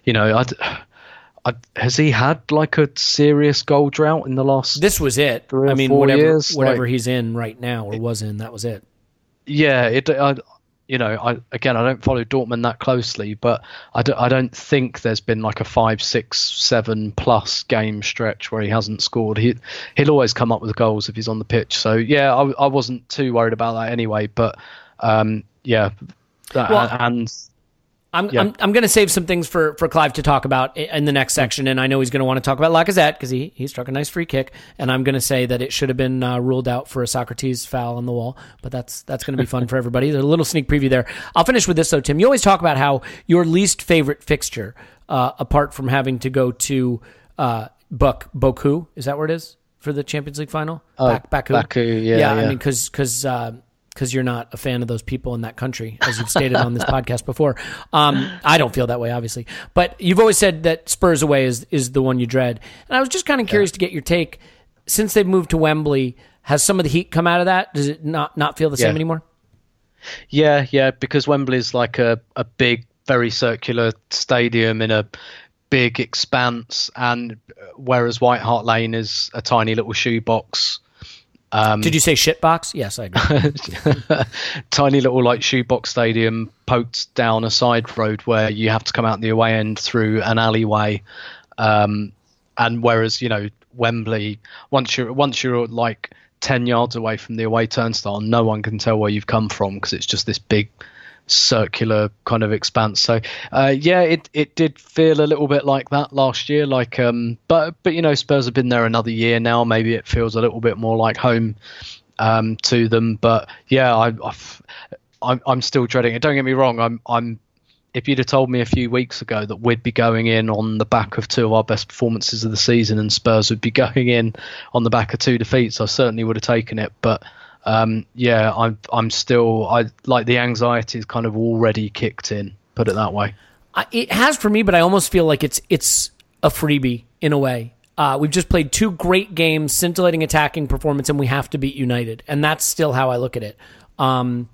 you know, I, I, has he had like a serious goal drought in the last? This was it. I mean, whatever years, whatever like- he's in right now or was in, that was it. yeah, it. I, you know, I again, I don't follow Dortmund that closely, but I don't, I don't think there's been like a five, six, seven plus game stretch where he hasn't scored. He he'll always come up with goals if he's on the pitch. So yeah, I, I wasn't too worried about that anyway. But um, yeah, that, Well- and I'm, Yeah. I'm, I'm going to save some things for, for Clive to talk about in the next section, and I know he's going to want to talk about Lacazette because he, he struck a nice free kick, and I'm going to say that it should have been uh, ruled out for a Sokratis foul on the wall, but that's that's going to be fun for everybody. There's a little sneak preview there. I'll finish with this though, Tim. You always talk about how your least favorite fixture, uh, apart from having to go to uh, Buk Boku, is that where it is for the Champions League final? Bak- Baku. Baku, yeah, yeah. I yeah. mean, because because because you're not a fan of those people in that country, as you've stated on this podcast before. Um, I don't feel that way, obviously, but you've always said that Spurs away is is the one you dread, and I was just kind of curious to get your take. Since they've moved to Wembley, has some of the heat come out of that? Does it not not feel the same anymore? Yeah, yeah, because Wembley's like a, a big, very circular stadium in a big expanse, and uh, whereas White Hart Lane is a tiny little shoebox, Did you say shitbox? Yes, I agree. tiny little like shoebox stadium poked down a side road where you have to come out the away end through an alleyway. Um, and whereas you know Wembley, once you're once you're like ten yards away from the away turnstile, no one can tell where you've come from because it's just this big circular kind of expanse. So uh, yeah, it it did feel a little bit like that last year. Like um, but but you know Spurs have been there another year now. Maybe it feels a little bit more like home um, to them. But yeah, I, I've, I'm I'm still dreading it. Don't get me wrong. I'm I'm. If you'd have told me a few weeks ago that we'd be going in on the back of two of our best performances of the season and Spurs would be going in on the back of two defeats, I certainly would have taken it. But um, yeah, I'm I'm still I like the anxiety is kind of already kicked in. Put it that way. I, it has for me, but I almost feel like it's it's a freebie in a way. Uh, we've just played two great games, scintillating attacking performance, and we have to beat United, and that's still how I look at it. Um,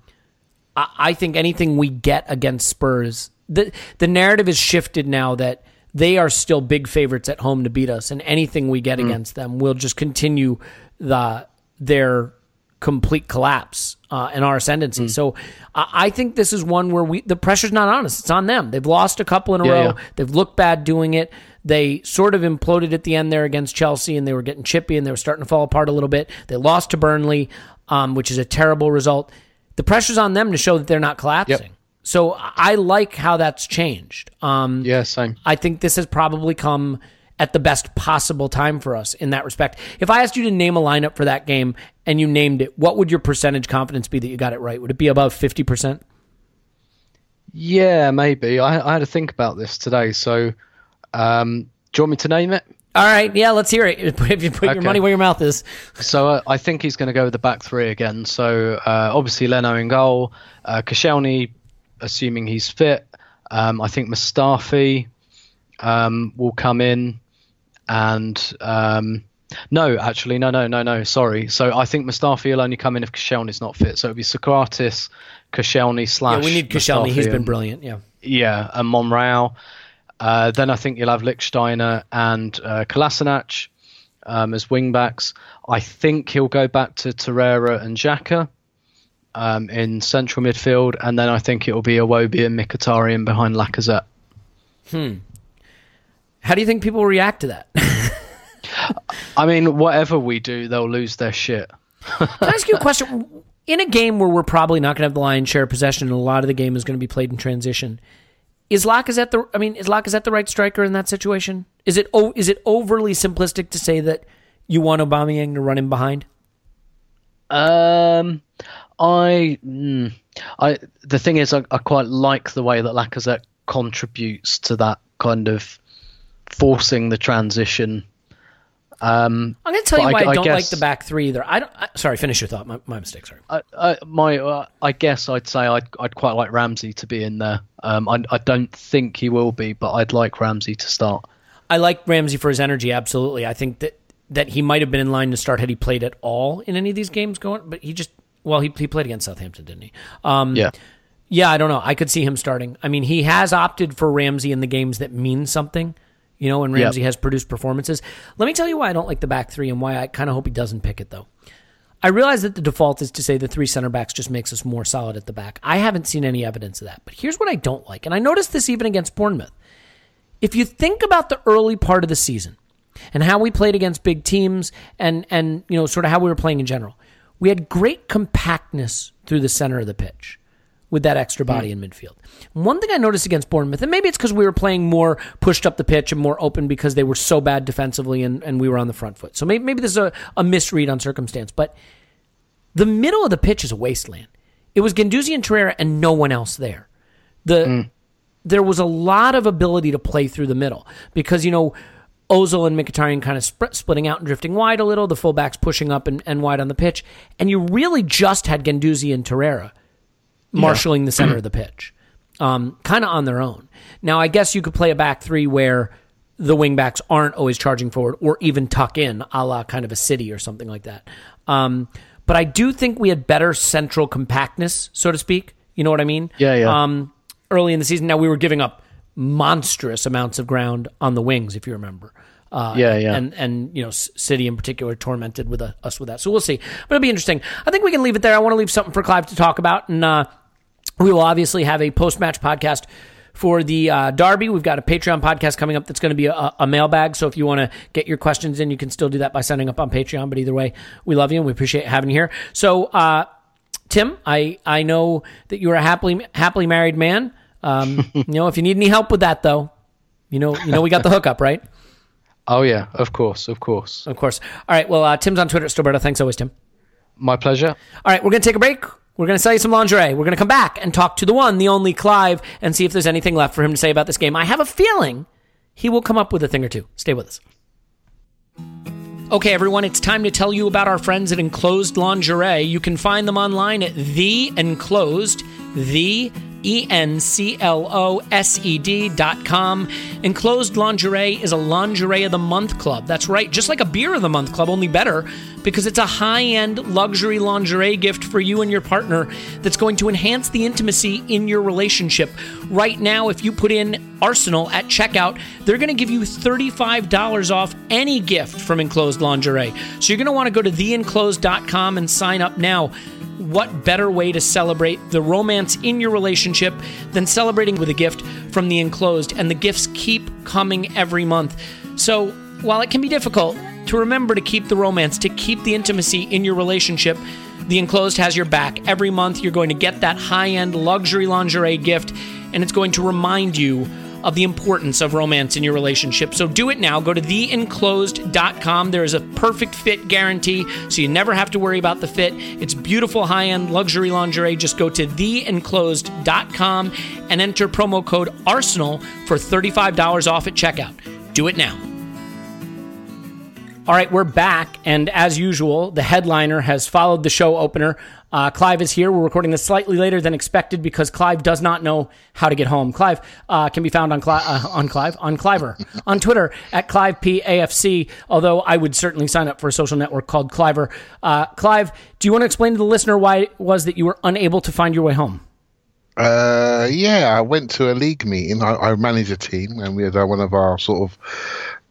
I, I think anything we get against Spurs, the the narrative is shifted now that they are still big favorites at home to beat us, and anything we get against them will just continue the their complete collapse uh, and our ascendancy. So I, I think this is one where we the pressure's not on us; it's on them. They've lost a couple in a Yeah, row. yeah. They've looked bad doing it. They sort of imploded at the end there against Chelsea, and they were getting chippy and they were starting to fall apart a little bit. They lost to Burnley, um, which is a terrible result. The pressure's on them to show that they're not collapsing. So I like how that's changed. Um, Yeah, same. I think this has probably come at the best possible time for us in that respect. If I asked you to name a lineup for that game and you named it, what would your percentage confidence be that you got it right? Would it be above 50%? Yeah, maybe. I, I had to think about this today. So, um, do you want me to name it? All right, yeah, let's hear it. If you put your money where your mouth is. So uh, I think he's going to go with the back three again. So uh, obviously Leno in goal, uh, Koscielny, assuming he's fit. Um, I think Mustafi um, will come in, and um, no, actually, no, no, no, no. Sorry. So I think Mustafi will only come in if Koscielny's not fit. So it'll be Sokratis, Koscielny slash. Yeah, we need Koscielny. He's been brilliant. Yeah. yeah, and Monreal. Uh, then I think you'll have Lichtsteiner and uh, Kolasinac um, as wing backs. I think he'll go back to Torreira and Xhaka um, in central midfield, and then I think it will be Iwobi and Mkhitaryan behind Lacazette. How do you think people will react to that? I mean, whatever we do, they'll lose their shit. Can I ask you a question? In a game where we're probably not going to have the lion's share of possession, and a lot of the game is going to be played in transition, is Lacazette the? I mean, is Lacazette the right striker in that situation? Is it? Oh, is it overly simplistic to say that you want Aubameyang to run in behind? Um, I, mm, I the thing is, I, I quite like the way that Lacazette contributes to that kind of forcing the transition. Um, I'm going to tell you why I- I, I don't like guess- the back three either. I don't. I, sorry, finish your thought. My, my mistake. Sorry. I, I, my, uh, I guess I'd say I'd, I'd quite like Ramsey to be in there. Um, I, I don't think he will be, but I'd like Ramsey to start. I like Ramsey for his energy. Absolutely. I think that that he might have been in line to start had he played at all in any of these games going. But he just well, he he played against Southampton, didn't he? Um, Yeah, Yeah, I don't know. I could see him starting. I mean, he has opted for Ramsey in the games that mean something. You know, Yep. Ramsey has produced performances. Let me tell you why I don't like the back three and why I kind of hope he doesn't pick it though. I realize that the default is to say the three center backs just makes us more solid at the back. I haven't seen any evidence of that. But here's what I don't like, and I noticed this even against Bournemouth. If you think about the early part of the season and how we played against big teams and and you know sort of how we were playing in general, we had great compactness through the center of the pitch with that extra body hmm. in midfield. One thing I noticed against Bournemouth, and maybe it's because we were playing more pushed up the pitch and more open because they were so bad defensively and, and we were on the front foot. So maybe, maybe this is a, a misread on circumstance, but the middle of the pitch is a wasteland. It was Guendouzi and Torreira and no one else there. The hmm. there was a lot of ability to play through the middle because you know Ozil and Mkhitaryan kind of sp- splitting out and drifting wide a little, the fullbacks pushing up and, and wide on the pitch, and you really just had Guendouzi and Torreira marshaling the center of the pitch, um, kind of on their own. Now, I guess you could play a back three where the wingbacks aren't always charging forward or even tuck in, a la kind of a city or something like that. Um, but I do think we had better central compactness, so to speak. You know what I mean? Yeah, yeah. Um, early in the season, now we were giving up monstrous amounts of ground on the wings, if you remember. Uh, Yeah, yeah. And and you know, City in particular tormented with uh, us with that. So we'll see, but it'll be interesting. I think we can leave it there. I want to leave something for Clive to talk about, and uh, we will obviously have a post match podcast for the uh, Derby. We've got a Patreon podcast coming up that's going to be a, a mailbag. So if you want to get your questions in, you can still do that by signing up on Patreon. But either way, we love you and we appreciate having you here. So, uh, Tim, I, I know that you're a happily happily married man. Um, you know, if you need any help with that, though, you know, you know, we got the hookup, right? Oh yeah, of course, of course. Of course. All right. Well, uh, Tim's on Twitter at Stillberto. Thanks always, Tim. My pleasure. All right, we're going to take a break. We're going to sell you some lingerie. We're going to come back and talk to the one, the only Clive, and see if there's anything left for him to say about this game. I have a feeling he will come up with a thing or two. Stay with us. Okay, everyone, it's time to tell you about our friends at Enclosed Lingerie. You can find them online at The Enclosed, the E N C L O S E D dot com. Enclosed Lingerie is a lingerie of the month club. That's right, just like a beer of the month club, only better because it's a high end luxury lingerie gift for you and your partner that's going to enhance the intimacy in your relationship. Right now, if you put in Arsenal at checkout, they're going to give you $35 off any gift from Enclosed Lingerie. So you're going to want to go to theenclosed.com and sign up now. What better way to celebrate the romance in your relationship than celebrating with a gift from the enclosed? And the gifts keep coming every month. So while it can be difficult to remember to keep the romance, to keep the intimacy in your relationship, the enclosed has your back. Every month, you're going to get that high end luxury lingerie gift, and it's going to remind you of the importance of romance in your relationship. So do it now. Go to theenclosed.com. There is a perfect fit guarantee, so you never have to worry about the fit. It's beautiful high end luxury lingerie. Just go to theenclosed.com and enter promo code ARSENAL for $35 off at checkout. Do it now. All right, we're back, and as usual, the headliner has followed the show opener. Uh, Clive is here. We're recording this slightly later than expected because Clive does not know how to get home. Clive uh, can be found on Cli- uh, on Clive on Cliver on Twitter at Clive P AFC. Although I would certainly sign up for a social network called Cliver. Uh, Clive, do you want to explain to the listener why it was that you were unable to find your way home? Uh, yeah, I went to a league meeting. I, I manage a team, and we had uh, one of our sort of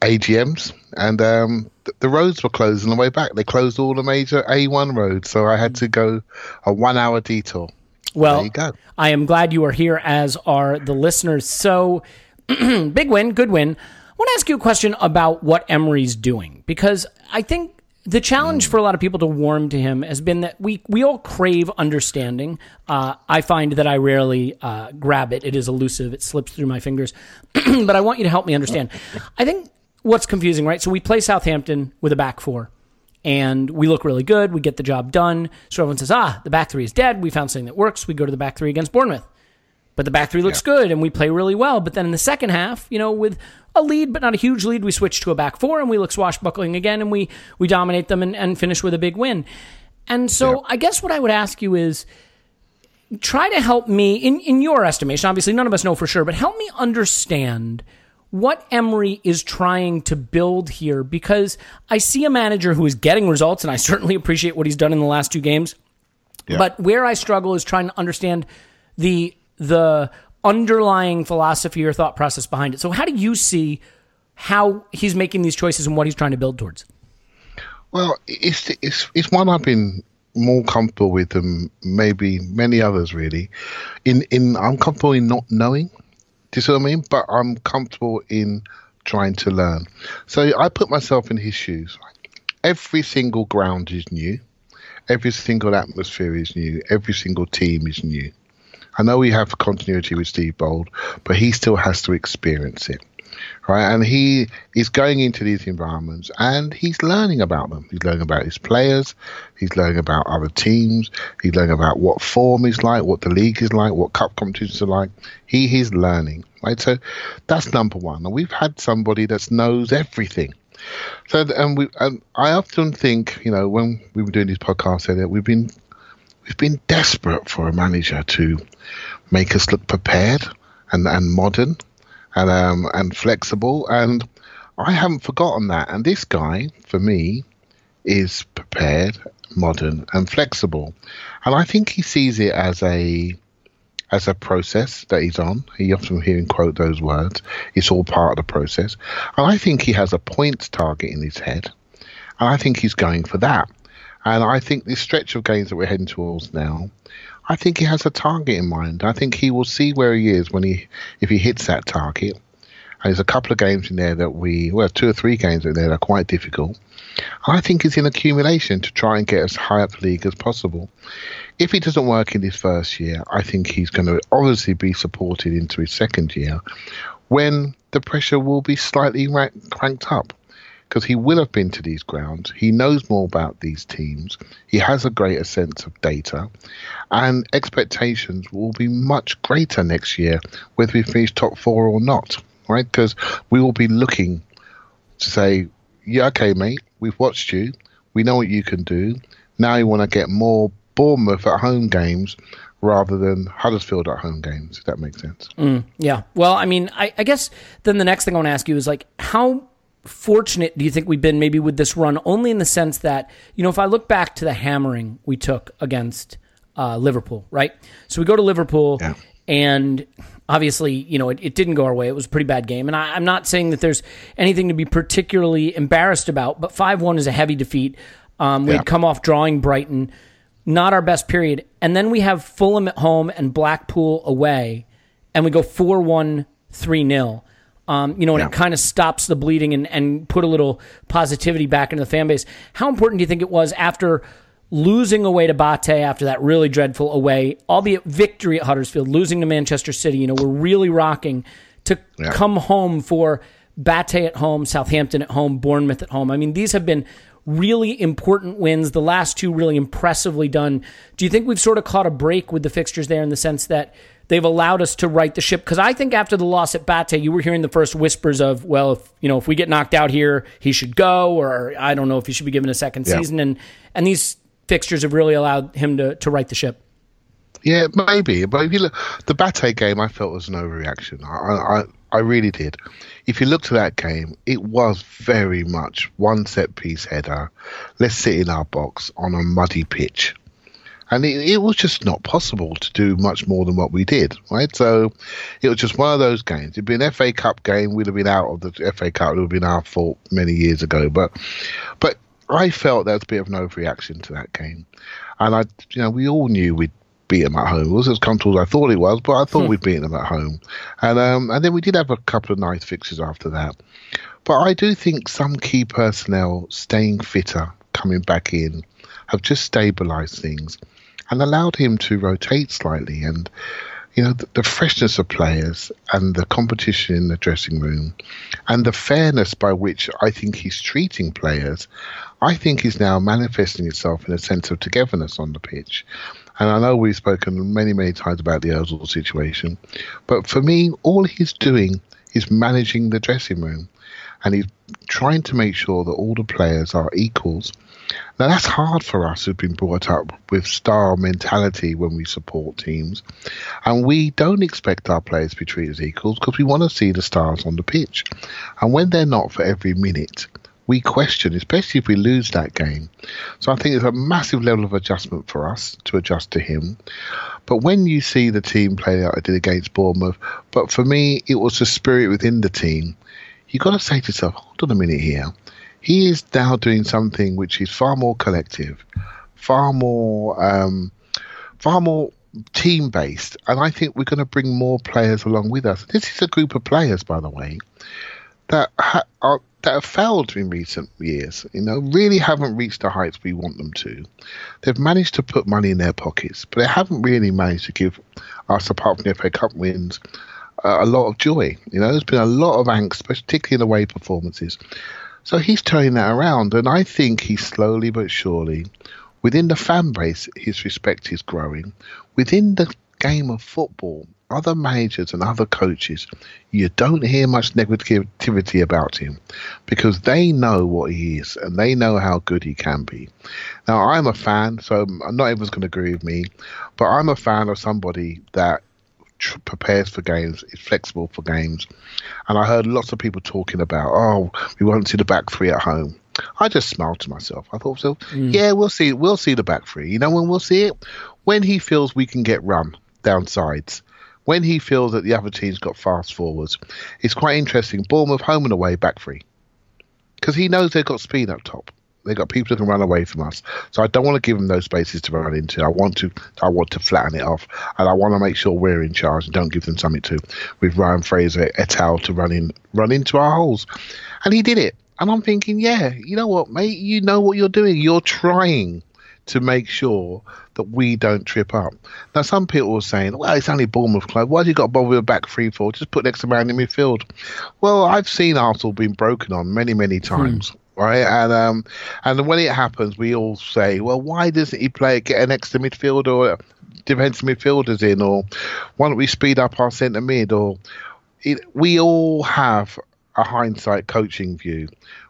AGMs, and um, the roads were closed on the way back. They closed all the major A1 roads, so I had to go a one-hour detour. Well, There you go. I am glad you are here, as are the listeners. So, big win, good win. I want to ask you a question about what Emery's doing because I think the challenge for a lot of people to warm to him has been that we we all crave understanding. Uh, I find that I rarely uh, grab it; it is elusive; it slips through my fingers. but I want you to help me understand. I think what's confusing, right? So we play Southampton with a back four and we look really good. We get the job done. So everyone says, ah, the back three is dead. We found something that works. We go to the back three against Bournemouth. But the back three looks good and we play really well. But then in the second half, you know, with a lead, but not a huge lead, we switch to a back four and we look swashbuckling again and we, we dominate them and, and finish with a big win. And so I guess what I would ask you is try to help me, in, in your estimation, obviously none of us know for sure, but help me understand what Emery is trying to build here because I see a manager who is getting results, and I certainly appreciate what he's done in the last two games. But where I struggle is trying to understand the the underlying philosophy or thought process behind it. So how do you see how he's making these choices and what he's trying to build towards? Well, it's it's it's one I've been more comfortable with than maybe many others. Really, in in I'm comfortable in not knowing. Do you see what I mean? But I'm comfortable in trying to learn. So I put myself in his shoes. Every single ground is new. Every single atmosphere is new. Every single team is new. I know we have continuity with Steve Bould, but he still has to experience it right? And he is going into these environments and he's learning about them. He's learning about his players. He's learning about other teams. He's learning about what form is like, what the league is like, what cup competitions are like. He is learning, right? So that's number one. And we've had somebody that knows everything. So, and we, and I often think, you know, when we were doing these podcasts earlier, we've been, we've been desperate for a manager to make us look prepared and, and modern and um, and flexible. And I haven't forgotten that. And this guy, for me, is prepared, modern, and flexible. And I think he sees it as a as a process that he's on. He often hear him quote those words. It's all part of the process. And I think he has a points target in his head. And I think he's going for that. And I think this stretch of games that we're heading towards now I think he has a target in mind. I think he will see where he is when he if he hits that target. And there's a couple of games in there that we well, two or three games in there that are quite difficult. I think it's in accumulation to try and get as high up the league as possible. If it doesn't work in his first year, I think he's going to obviously be supported into his second year, when the pressure will be slightly cranked up because he will have been to these grounds. He knows more about these teams. He has a greater sense of data, and expectations will be much greater next year, whether we finish top four or not, right? Because we will be looking to say, yeah, okay, mate, we've watched you. We know what you can do. Now you want to get more Bournemouth at home games rather than Huddersfield at home games, if that makes sense. Mm, yeah. Well, I mean, I, I, guess then the next thing I want to ask you is like, how fortunate do you think we've been maybe with this run only in the sense that you know if i look back to the hammering we took against uh, liverpool right? So we go to liverpool yeah. and obviously you know it, it, didn't go our way. It was a pretty bad game. And I, am not saying that there's anything to be particularly embarrassed about but 5-1 is a heavy defeat. Um, we had come off drawing brighton. Not our best period. And then we have fulham at home and blackpool away. And we go 4-1 3-0 um, you know, and yeah. it kind of stops the bleeding and, and put a little positivity back into the fan base. How important do you think it was after losing away to Bate after that really dreadful away, albeit victory at Huddersfield, losing to Manchester City? You know, we're really rocking to yeah. come home for Bate at home, Southampton at home, Bournemouth at home. I mean, these have been really important wins. The last two really impressively done. Do you think we've sort of caught a break with the fixtures there in the sense that they've allowed us to right the ship. Because I think after the loss at Bate, you were hearing the first whispers of, well, if you know, if we get knocked out here, he should go, or I don't know if he should be given a second yeah. season. And and these fixtures have really allowed him to to right the ship. Yeah, maybe. But if you look, the Bate game, I felt was an overreaction. I, I, I really did. If you look to that game, it was very much one set piece header. Let's sit in our box on a muddy pitch and it, it, was just not possible to do much more than what we did, right? So it was just one of those games. It'd been an FA Cup game, we'd have been out of the FA Cup. It would have been our fault many years ago, but but I felt there was a bit of an overreaction to that game, and I, you know, we all knew we'd beat them at home. It wasn't as comfortable as I thought it was, but I thought hmm. we'd beat them at home, and um, and then we did have a couple of nice fixes after that. But I do think some key personnel staying fitter, coming back in, have just stabilised things and allowed him to rotate slightly. And you know the, the, freshness of players and the competition in the dressing room and the fairness by which I think he's treating players, I think is now manifesting itself in a sense of togetherness on the pitch. And I know we've spoken many, many times about the Ozil situation, but for me, all he's doing is managing the dressing room and he's trying to make sure that all the players are equals now, that's hard for us who've been brought up with star mentality when we support teams. And we don't expect our players to be treated as equals because we want to see the stars on the pitch. And when they're not for every minute, we question, especially if we lose that game. So I think it's a massive level of adjustment for us to adjust to him. But when you see the team play out I did against Bournemouth, but for me, it was the spirit within the team you've got to say to yourself, hold on a minute here. He is now doing something which is far more collective, far more, um, far more team based, and I think we're going to bring more players along with us. This is a group of players, by the way, that ha- are that have failed in recent years. You know, really haven't reached the heights we want them to. They've managed to put money in their pockets, but they haven't really managed to give us, apart from the FA Cup wins, uh, a lot of joy. You know, there's been a lot of angst, particularly in the away performances. So he's turning that around, and I think he's slowly but surely, within the fan base, his respect is growing. Within the game of football, other managers and other coaches, you don't hear much negativity about him because they know what he is and they know how good he can be. Now, I'm a fan, so not everyone's going to agree with me, but I'm a fan of somebody that tr- prepares for games, is flexible for games. And I heard lots of people talking about, oh, we won't see the back three at home. I just smiled to myself. I thought, so mm. yeah, we'll see. We'll see the back three. You know when we'll see it when he feels we can get run down sides. When he feels that the other team's got fast forwards, it's quite interesting. Bournemouth home and away back three, because he knows they've got speed up top. They've got people who can run away from us. So I don't want to give them those spaces to run into. I want to I want to flatten it off, and I want to make sure we're in charge and don't give them something to with Ryan Fraser et al. to run in run into our holes, and he did it. And I'm thinking, yeah, you know what, mate, you know what you're doing. You're trying to make sure that we don't trip up. Now, some people are saying, well, it's only Bournemouth club. Why have you got to bother with a back three four? Just put next man in midfield. Well, I've seen Arsenal being broken on many, many hmm. times. Right, and um, and when it happens, we all say, "Well, why doesn't he play get an extra midfielder or defensive midfielders in, or why don't we speed up our centre mid?" Or it, we all have a hindsight coaching view.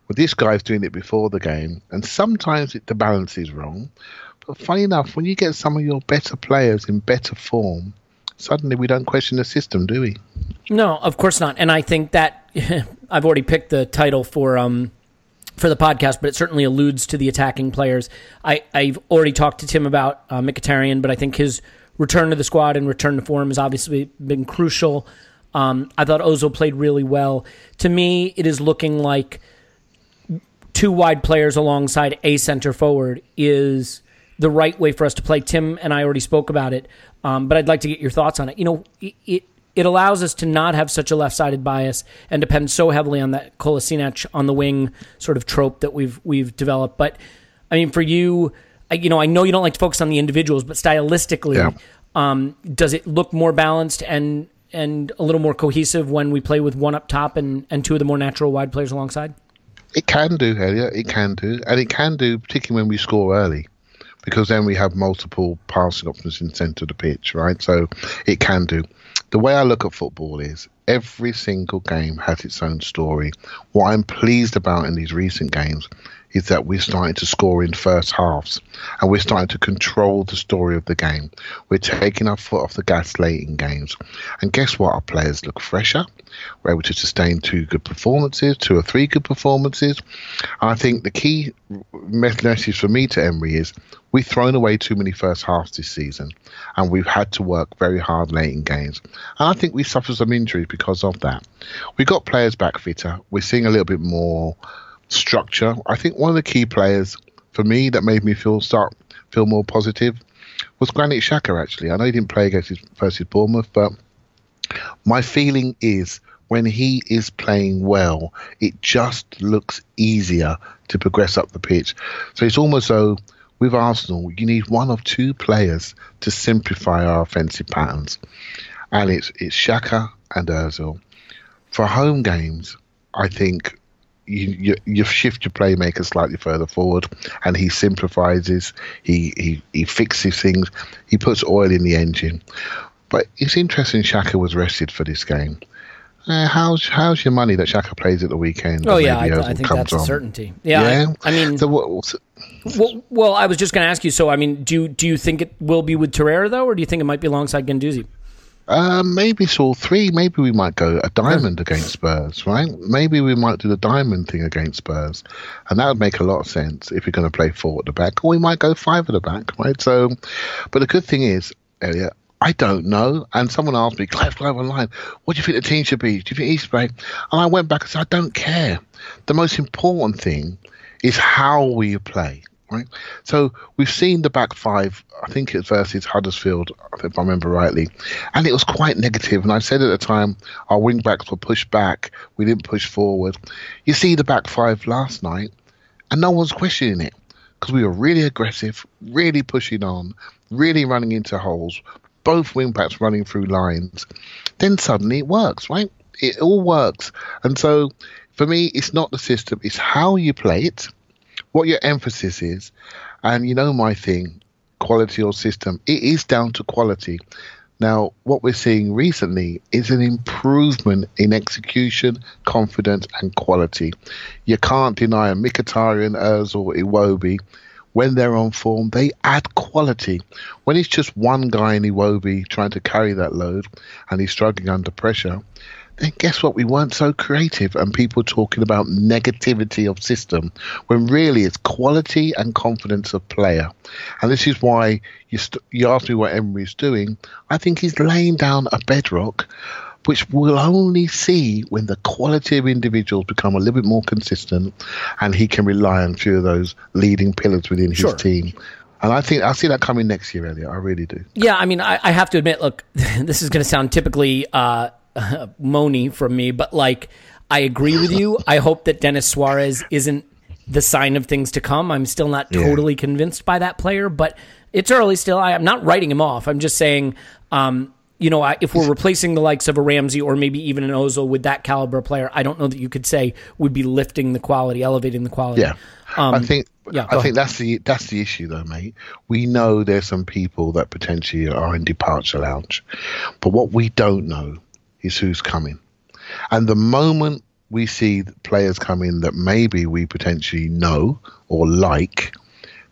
Well, this guy's doing it before the game, and sometimes it, the balance is wrong. But funny enough, when you get some of your better players in better form, suddenly we don't question the system, do we? No, of course not. And I think that I've already picked the title for um for the podcast, but it certainly alludes to the attacking players. I, I've already talked to Tim about uh, Mkhitaryan, but I think his return to the squad and return to form has obviously been crucial. Um, I thought Ozil played really well. To me, it is looking like two wide players alongside a center forward is the right way for us to play. Tim and I already spoke about it, um, but I'd like to get your thoughts on it. You know, it, it it allows us to not have such a left-sided bias and depend so heavily on that Kolasinac on the wing sort of trope that we've we've developed. But I mean, for you, I, you know, I know you don't like to focus on the individuals, but stylistically, Yeah. um, does it look more balanced and and a little more cohesive when we play with one up top and and two of the more natural wide players alongside? It can do, Elliot. It can do, and it can do, particularly when we score early, because then we have multiple passing options in the centre of the pitch, right? So it can do. The way I look at football is every single game has its own story. What I'm pleased about in these recent games is that we're starting to score in first halves and we're starting to control the story of the game. We're taking our foot off the gas late in games. And guess what? Our players look fresher. We're able to sustain two good performances, two or three good performances. I think the key message for me to Emery is we've thrown away too many first halves this season and we've had to work very hard late in games. And I think we suffered some injuries because of that. We got players back fitter. We're seeing a little bit more structure. I think one of the key players for me that made me feel start feel more positive was Granit Xhaka. Actually, I know he didn't play against his versus Bournemouth, but my feeling is when he is playing well, it just looks easier to progress up the pitch. So it's almost though with Arsenal, you need one of two players to simplify our offensive patterns, and it's it's Xhaka and Özil. For home games, I think you, you you shift your playmaker slightly further forward, and he simplifies he he he fixes things, he puts oil in the engine. But it's interesting. Xhaka was rested for this game. Uh, how's how's your money that Xhaka plays at the weekend? Oh yeah, I, I think that's a certainty. Yeah, I- Yeah. I, mean, So what, well, well, I was just going to ask you. So, I mean, do you, do you think it will be with Torreira though, or do you think it might be alongside Guendouzi? Uh, maybe it's all three. Maybe we might go a diamond against Spurs, right? Maybe we might do the diamond thing against Spurs, and that would make a lot of sense if you're going to play four at the back. Or we might go five at the back, right? So, but the good thing is, Elliot, I don't know. And someone asked me, Clive, Clive online, what do you think the team should be? Do you think should play? And I went back and said, I don't care. The most important thing is how we play. Right. So we've seen the back five, I think it's versus Huddersfield, if I remember rightly, and it was quite negative. And I said at the time, our wing backs were pushed back. We didn't push forward. You see the back five last night, and no one's questioning it because we were really aggressive, really pushing on, really running into holes, both wing backs running through lines. Then suddenly it works, right? It all works. And so for me, it's not the system, it's how you play it what your emphasis is. And you know my thing, quality or system, it is down to quality. Now, what we're seeing recently is an improvement in execution, confidence, and quality. You can't deny a Mkhitaryan, Ozil, Iwobi. When they're on form, they add quality. When it's just one guy in Iwobi trying to carry that load and he's struggling under pressure, then guess what? We weren't so creative, and people talking about negativity of system when really it's quality and confidence of player. And this is why you st- you asked me what Emery's doing. I think he's laying down a bedrock. Which we'll only see when the quality of individuals become a little bit more consistent, and he can rely on a few of those leading pillars within Sure. his team. And I think I see that coming next year, Elliot. I really do. Yeah, I mean, I, I have to admit, look, this is going to sound typically uh, moany from me, but like, I agree with you. I hope that Denis Suarez isn't the sign of things to come. I'm still not Yeah. totally convinced by that player, but it's early still. I am not writing him off. I'm just saying, um, you know, if we're replacing the likes of a Ramsey or maybe even an Ozil with that caliber player, I don't know that you could say would be lifting the quality, elevating the quality. Yeah, Um, I think yeah, I ahead. think that's the that's the issue though, mate. We know there's some people that potentially are in departure lounge, but what we don't know is who's coming. And the moment we see players come in that maybe we potentially know or like,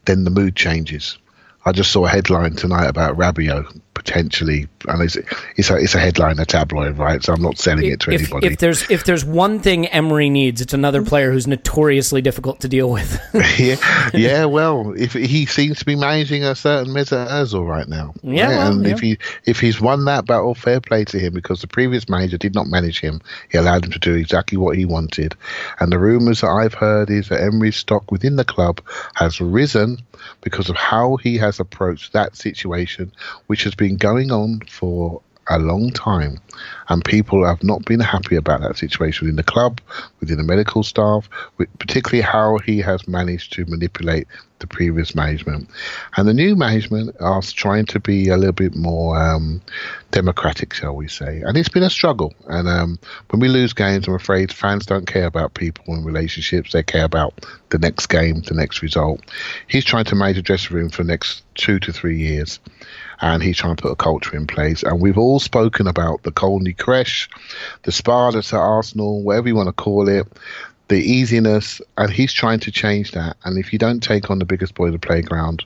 then the mood changes. I just saw a headline tonight about Rabiot potentially, and it's it's a it's a headline, a tabloid, right? So I'm not selling it to anybody. if there's if there's one thing Emery needs, it's another player who's notoriously difficult to deal with. yeah, yeah. Well, if he seems to be managing a certain Mesut Ozil right now, Yeah, right? well, and yeah. if he if he's won that battle, fair play to him because the previous manager did not manage him. He allowed him to do exactly what he wanted, and the rumours that I've heard is that Emery's stock within the club has risen because of how he has approached that situation, which has been going on for a long time, and people have not been happy about that situation within the club, within the medical staff, with particularly how he has managed to manipulate the previous management. And the new management are trying to be a little bit more um, democratic, shall we say. And it's been a struggle. And um, when we lose games, I'm afraid fans don't care about people and relationships. They care about the next game, the next result. He's trying to manage a dressing room for the next two to three years and he's trying to put a culture in place. And we've all spoken about the Colney Crash, the spa that's at Arsenal, whatever you want to call it, the easiness, and he's trying to change that. And if you don't take on the biggest boy of the playground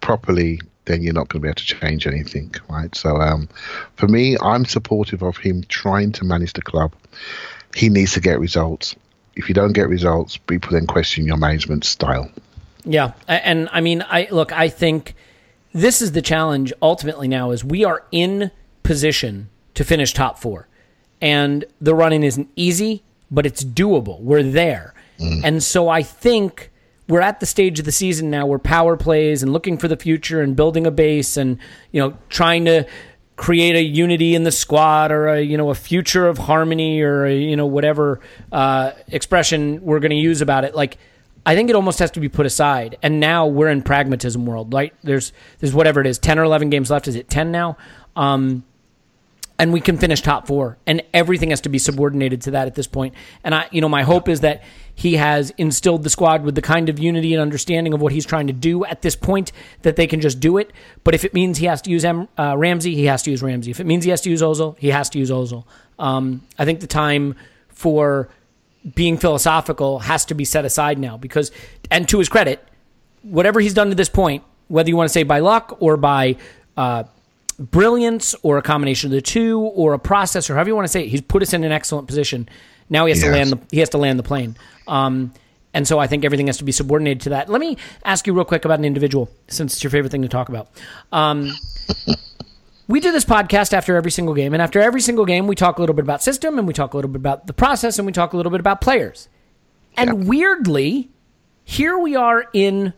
properly, then you're not going to be able to change anything, right? So, um, for me, I'm supportive of him trying to manage the club. He needs to get results. If you don't get results, people then question your management style. Yeah, and I mean, I look. I think this is the challenge ultimately. Now is we are in position to finish top four, and the running isn't easy, but it's doable. We're there, and so I think we're at the stage of the season now where power plays and looking for the future and building a base and you know trying to create a unity in the squad or a you know a future of harmony or a, you know whatever uh, expression we're going to use about it like I think it almost has to be put aside. And now we're in pragmatism world right? There's there's whatever it is 10 or 11 games left. Is it 10 now? Um and we can finish top four and everything has to be subordinated to that at this point. point. And i you know my hope is that he has instilled the squad with the kind of unity and understanding of what he's trying to do at this point that they can just do it. But if it means he has to use M, uh, ramsey he has to use ramsey. If it means he has to use ozil he has to use ozil. Um, i think the time for being philosophical has to be set aside now because and to his credit whatever he's done to this point whether you want to say by luck or by uh, brilliance or a combination of the two or a process or however you want to say it, he's put us in an excellent position. Now he has to land the he has to land the plane. Um, and so I think everything has to be subordinated to that. Let me ask you real quick about an individual, since it's your favorite thing to talk about. Um, we do this podcast after every single game, and after every single game, we talk a little bit about system, and we talk a little bit about the process, and we talk a little bit about players. And weirdly, here we are in,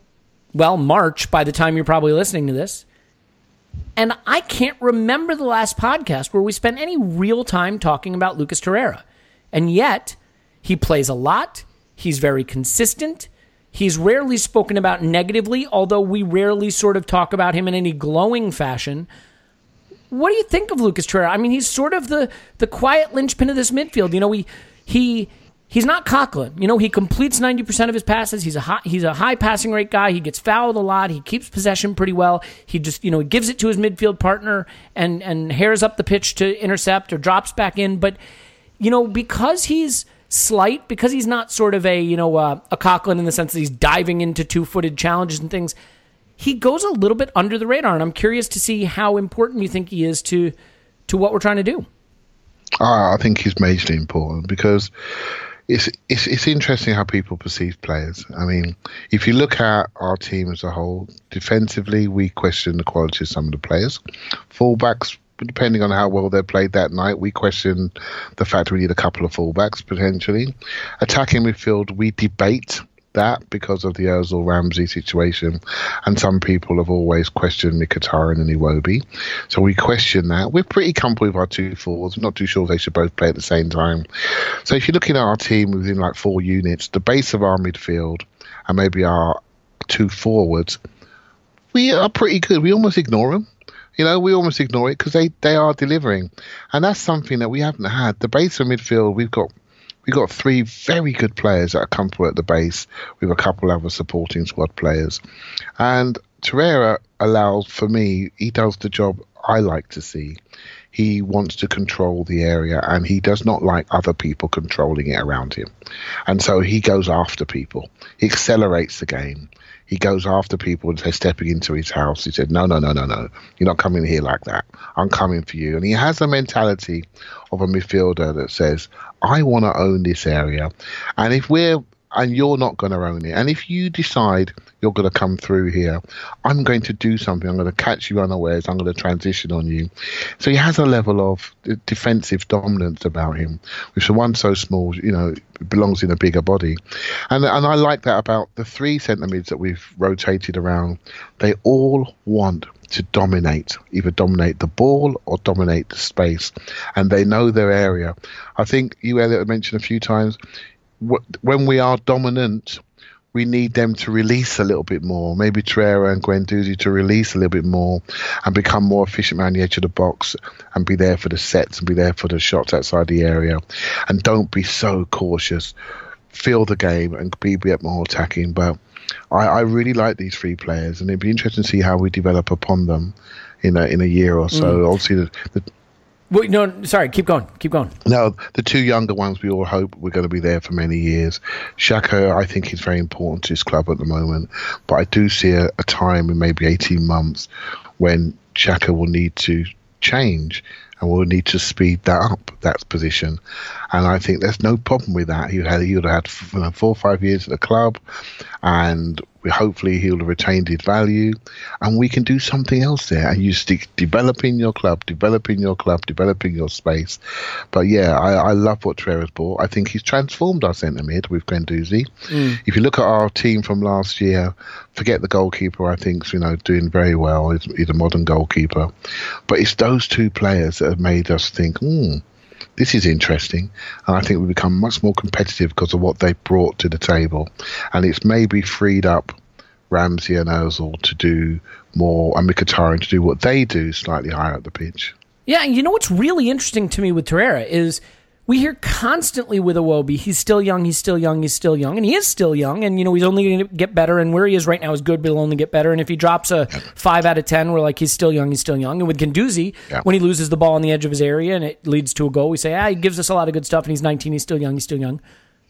well, March by the time you're probably listening to this. And I can't remember the last podcast where we spent any real time talking about Lucas Torreira. And yet, he plays a lot. He's very consistent. He's rarely spoken about negatively, although we rarely sort of talk about him in any glowing fashion. What do you think of Lucas Torreira? I mean, he's sort of the the quiet linchpin of this midfield. You know, he he he's not Coquelin. You know, he completes ninety percent of his passes. He's a high, he's a high passing rate guy. He gets fouled a lot. He keeps possession pretty well. He just you know he gives it to his midfield partner and and hares up the pitch to intercept or drops back in. But you know, because he's slight, because he's not sort of a you know uh, a Coquelin in the sense that he's diving into two footed challenges and things he goes a little bit under the radar, and I'm curious to see how important you think he is to to what we're trying to do. I think he's majorly important because it's, it's it's interesting how people perceive players. I mean, if you look at our team as a whole, defensively we question the quality of some of the players. Fullbacks, depending on how well they played that night, we question the fact we need a couple of fullbacks potentially. Attacking midfield, we debate that because of the Ozil Ramsey situation, and some people have always questioned Mkhitaryan and Iwobi. So we question that. We're pretty comfortable with our two forwards. Not too sure they should both play at the same time. So if you're looking at our team within like four units, the base of our midfield and maybe our two forwards, we are pretty good. We almost ignore them. You know, we almost ignore it because they, they are delivering. And that's something that we haven't had. The base of midfield, we've got we've got three very good players that are comfortable at the base with a couple other supporting squad players. And Torreira allows, for me, he does the job I like to see. He wants to control the area and he does not like other people controlling it around him. And so he goes after people. He accelerates the game. He goes after people and they're stepping into his house. He said, No, no, no, no, no. You're not coming here like that. I'm coming for you. And he has a mentality of a midfielder that says, I want to own this area. And if we're and you're not going to own it. And if you decide you're going to come through here, I'm going to do something. I'm going to catch you unawares. I'm going to transition on you. So he has a level of defensive dominance about him, which for one so small, you know, belongs in a bigger body. And and I like that about the three centre mids that we've rotated around. They all want to dominate, either dominate the ball or dominate the space, and they know their area. I think you Elliot mentioned a few times when we are dominant, we need them to release a little bit more. Maybe Torreira and Guendouzi to release a little bit more and become more efficient around the edge of the box and be there for the sets and be there for the shots outside the area. And don't be so cautious. Feel the game and be a bit more attacking. But I, I really like these three players, and it'd be interesting to see how we develop upon them in a in a year or so. Mm. Obviously, the, the No, sorry. Keep going. Keep going. No, the two younger ones we all hope we're going to be there for many years. Xhaka, I think, is very important to his club at the moment, but I do see a, a time in maybe 18 months when Xhaka will need to change and we'll need to speed that up, that position. And I think there's no problem with that. He had he would have had you know, four or five years at the club, and we, hopefully he'll have retained his value, and we can do something else there. And you stick developing your club, developing your club, developing your space. But yeah, I, I love what Torreira's bought. I think he's transformed our centre mid with Guendouzi. Mm. If you look at our team from last year, forget the goalkeeper. I think you know doing very well. He's, he's a modern goalkeeper, but it's those two players that have made us think, hmm this is interesting. And I think we've become much more competitive because of what they brought to the table. And it's maybe freed up Ramsey and Ozil to do more and Mkhitaryan to do what they do slightly higher up the pitch. Yeah, and you know what's really interesting to me with Torreira is we hear constantly with Iwobi, he's still young, he's still young, he's still young, and he is still young, and you know he's only going to get better, and where he is right now is good, but he'll only get better. And if he drops a five out of ten, we're like he's still young, he's still young. And with Guendouzi, yeah. when he loses the ball on the edge of his area and it leads to a goal, we say ah, he gives us a lot of good stuff, and he's 19, he's still young, he's still young.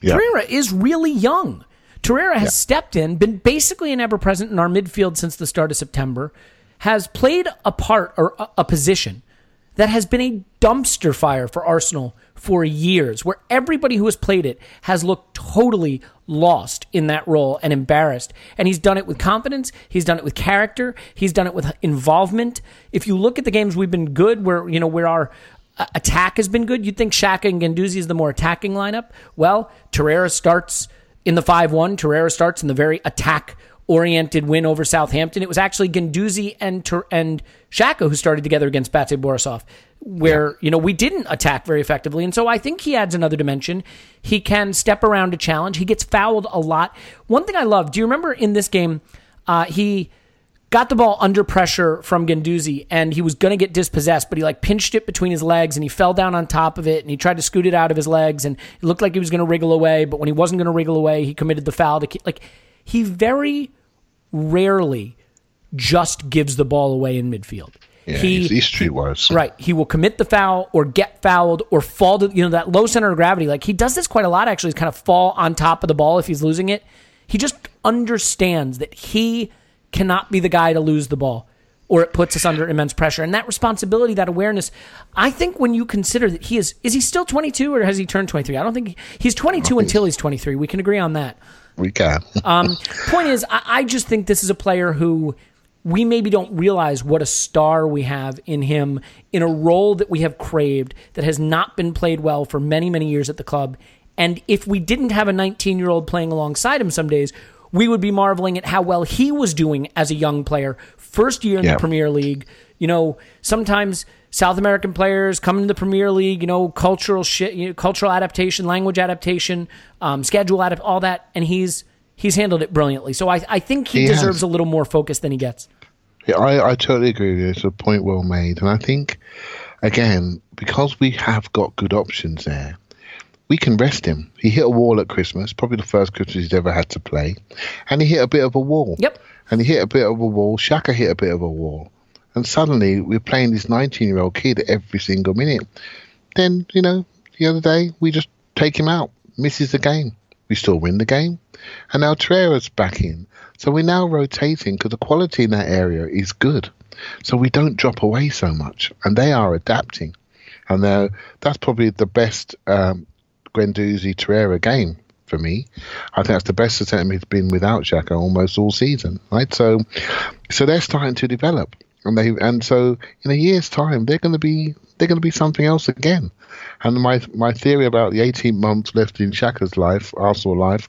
Yeah. Torreira is really young. Torreira has yeah. stepped in, been basically an ever present in our midfield since the start of September, has played a part or a, a position that has been a dumpster fire for Arsenal for years, where everybody who has played it has looked totally lost in that role and embarrassed. And he's done it with confidence. He's done it with character. He's done it with involvement. If you look at the games we've been good, where you know where our uh, attack has been good, you'd think Xhaka and Guendouzi is the more attacking lineup. Well, Torreira starts in the five-one. Torreira starts in the very attack oriented win over Southampton. It was actually Guendouzi and Tur- and Xhaka who started together against Bate Borisov, where you know we didn't attack very effectively, and so I think he adds another dimension. He can step around a challenge. He gets fouled a lot. One thing I love. Do you remember in this game, uh, he got the ball under pressure from Guendouzi and he was going to get dispossessed, but he like pinched it between his legs and he fell down on top of it and he tried to scoot it out of his legs and it looked like he was going to wriggle away, but when he wasn't going to wriggle away, he committed the foul to like he very rarely just gives the ball away in midfield. Yeah, he's, he's streetwise. Right. He will commit the foul or get fouled or fall to, you know, that low center of gravity. Like he does this quite a lot, actually, is kind of fall on top of the ball if he's losing it. He just understands that he cannot be the guy to lose the ball or it puts us under immense pressure. And that responsibility, that awareness, I think when you consider that he is, is he still 22 or has he turned 23? I don't think he, he's 22 until he's 23. We can agree on that. We can. Um, point is, I, I just think this is a player who we maybe don't realize what a star we have in him in a role that we have craved that has not been played well for many, many years at the club. And if we didn't have a 19 year old playing alongside him some days, we would be marveling at how well he was doing as a young player. First year in Yeah. the Premier League. You know, sometimes South American players come into the Premier League, you know, cultural shit, you know, cultural adaptation, language adaptation, um, schedule adapt, all that, and he's he's handled it brilliantly. So I, I think he, He has. deserves a little more focus than he gets. Yeah, I, I totally agree with you. It's a point well made. And I think, again, because we have got good options there, we can rest him. He hit a wall at Christmas, probably the first Christmas he's ever had to play. And he hit a bit of a wall. Yep. And he hit a bit of a wall. Xhaka hit a bit of a wall. And suddenly we're playing this 19 year old kid every single minute. Then, you know, the other day we just take him out, misses the game. We still win the game. And now Torreira's back in. So we're now rotating because the quality in that area is good. So we don't drop away so much. And they are adapting. And that's probably the best um, Guendouzi Torreira game for me. I think that's the best attempt he's been without Xhaka almost all season, right? So, so they're starting to develop, and they and so in a year's time they're going to be they're going to be something else again. And my my theory about the 18 months left in Xhaka's life, Arsenal life,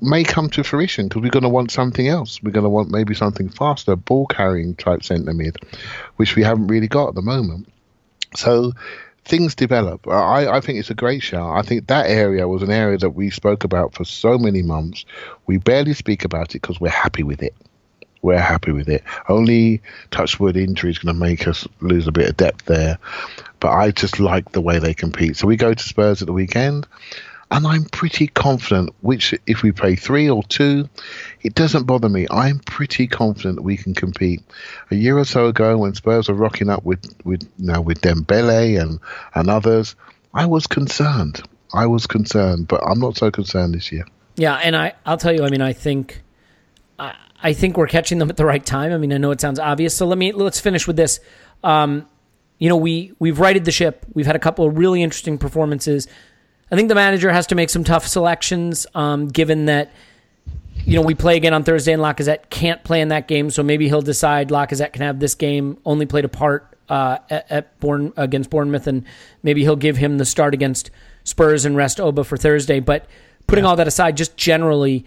may come to fruition because we're going to want something else. We're going to want maybe something faster, ball carrying type centre mid, which we haven't really got at the moment. So things develop. I, I think it's a great shout. I think that area was an area that we spoke about for so many months. We barely speak about it because we're happy with it. We're happy with it. Only touchwood injury is going to make us lose a bit of depth there. But I just like the way they compete. So we go to Spurs at the weekend. And I'm pretty confident, which if we play three or two, it doesn't bother me. I'm pretty confident that we can compete. A year or so ago, when Spurs were rocking up with with you with Dembele and and others, I was concerned. I was concerned, but I'm not so concerned this year. Yeah, and I I'll tell you, I mean, I think I, I think we're catching them at the right time. I mean, I know it sounds obvious, so let me let's finish with this. Um, you know, we we've righted the ship. We've had a couple of really interesting performances. I think the manager has to make some tough selections, um, given that you know we play again on Thursday and Lacazette can't play in that game, so maybe he'll decide Lacazette can have this game. Only played a part uh, at, at Bourne against Bournemouth, and maybe he'll give him the start against Spurs and rest Oba for Thursday. But putting all that aside, just generally,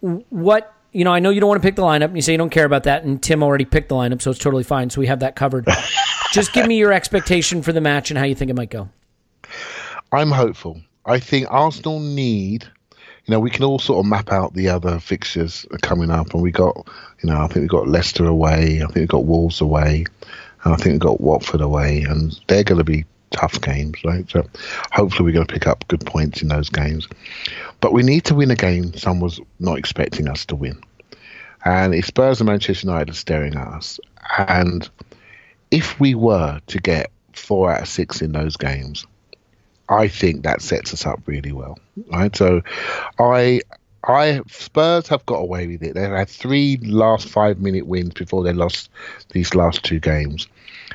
what you know, I know you don't want to pick the lineup, and you say you don't care about that, and Tim already picked the lineup, so it's totally fine. So we have that covered. just give me your expectation for the match and how you think it might go. I'm hopeful. I think Arsenal need, you know, we can all sort of map out the other fixtures coming up, and we got, you know, I think we got Leicester away, I think we got Wolves away, and I think we got Watford away, and they're going to be tough games, right? So hopefully we're going to pick up good points in those games, but we need to win a game someone was not expecting us to win, and if Spurs and Manchester United are staring at us, and if we were to get four out of six in those games. I think that sets us up really well, right? So, I I Spurs have got away with it. They've had three last five minute wins before they lost these last two games.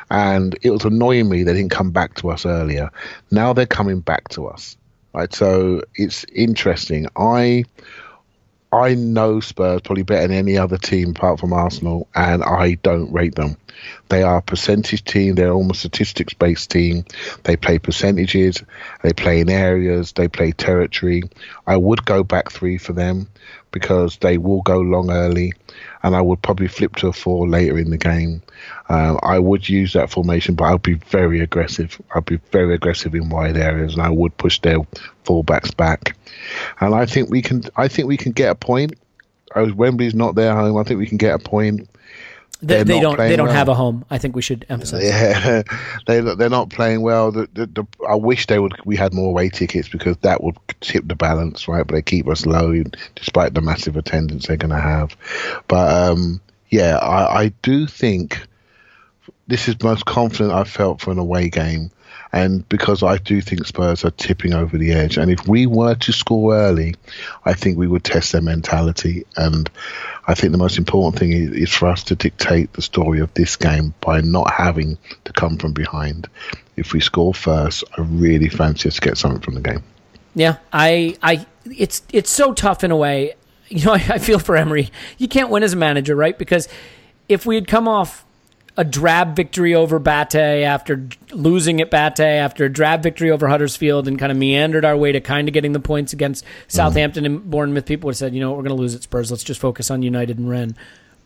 And it was annoying me they didn't come back to us earlier. Now they're coming back to us. Right. So it's interesting. I I know Spurs probably better than any other team apart from Arsenal, and I don't rate them. They are a percentage team. They're almost statistics based team. They play percentages. They play in areas. They play territory. I would go back three for them because they will go long early, and I would probably flip to a four later in the game. Um, I would use that formation, but I'd be very aggressive. I'd be very aggressive in wide areas, and I would push their fullbacks back. And I think we can. I think we can get a point. As Wembley's not their home, I think we can get a point. They, they don't. They don't well. have a home. I think we should emphasize. Yeah, they they're not playing well. The, the, the, I wish they would. We had more away tickets because that would tip the balance, right? But they keep us low despite the massive attendance they're going to have. But um, yeah, I, I do think this is most confident I've felt for an away game. And because I do think Spurs are tipping over the edge. And if we were to score early, I think we would test their mentality. And I think the most important thing is, is for us to dictate the story of this game by not having to come from behind. If we score first, I really fancy us to get something from the game. Yeah, I, I, it's it's so tough in a way. You know, I, I feel for Emery. You can't win as a manager, right? Because if we had come off a drab victory over Bate after losing at Bate, after a drab victory over Huddersfield, and kind of meandered our way to kind of getting the points against mm-hmm. Southampton and Bournemouth, people would have said, you know, what, we're going to lose at Spurs. Let's just focus on United and Rennes.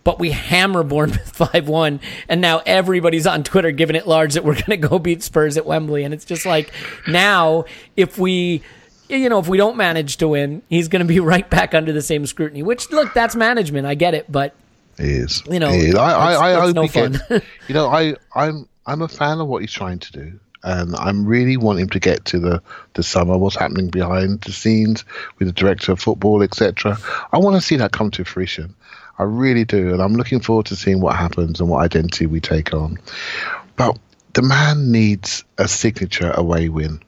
But we hammer Bournemouth 5 1, and now everybody's on Twitter giving it large that we're going to go beat Spurs at Wembley. And it's just like, now, if we you know, if we don't manage to win, he's going to be right back under the same scrutiny. Which, look, that's management. I get it, but It is. You know, It is. I, I, I hope no he fun. gets. You know, I, I'm, I'm a fan of what he's trying to do, and I'm really wanting him to get to the, the summer. What's happening behind the scenes with the director of football, etc. I want to see that come to fruition. I really do, and I'm looking forward to seeing what happens and what identity we take on. But the man needs a signature away win.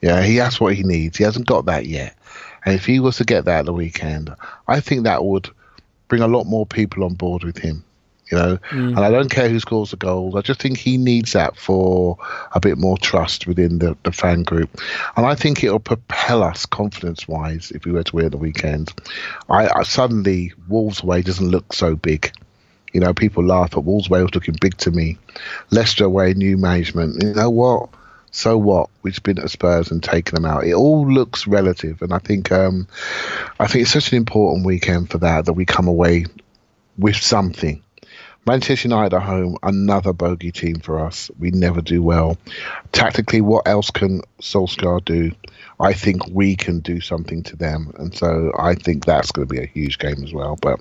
Yeah, he has what he needs. He hasn't got that yet. And if he was to get that at the weekend, I think that would bring a lot more people on board with him. You know, mm. and I don't care who scores the goals. I just think he needs that for a bit more trust within the, the fan group. And I think it'll propel us confidence wise if we were to win at the weekend. I, I suddenly Wolves away doesn't look so big. You know, people laugh, but Wolves away was looking big to me. Leicester away, new management. You know what? So what? We've been at Spurs and taken them out. It all looks relative, and I think um, I think it's such an important weekend for that that we come away with something. Manchester United at home, another bogey team for us. We never do well. Tactically, what else can Solskjaer do? I think we can do something to them. And so I think that's going to be a huge game as well. But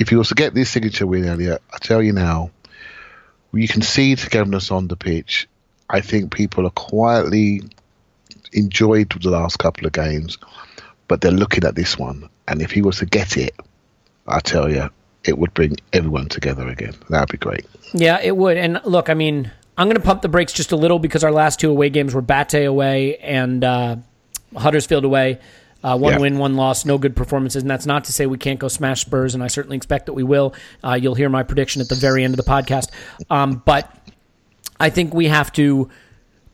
if you also get this signature win, Elliot, I tell you now, you can see togetherness on the pitch. I think people are quietly enjoyed the last couple of games, but they're looking at this one. And if he was to get it, I tell you, it would bring everyone together again. That'd be great. Yeah, it would. And look, I mean, I'm going to pump the brakes just a little because our last two away games were Bate away and uh, Huddersfield away. Uh, one Yeah. win, one loss, no good performances. And that's not to say we can't go smash Spurs, and I certainly expect that we will. Uh, you'll hear my prediction at the very end of the podcast. Um, but I think we have to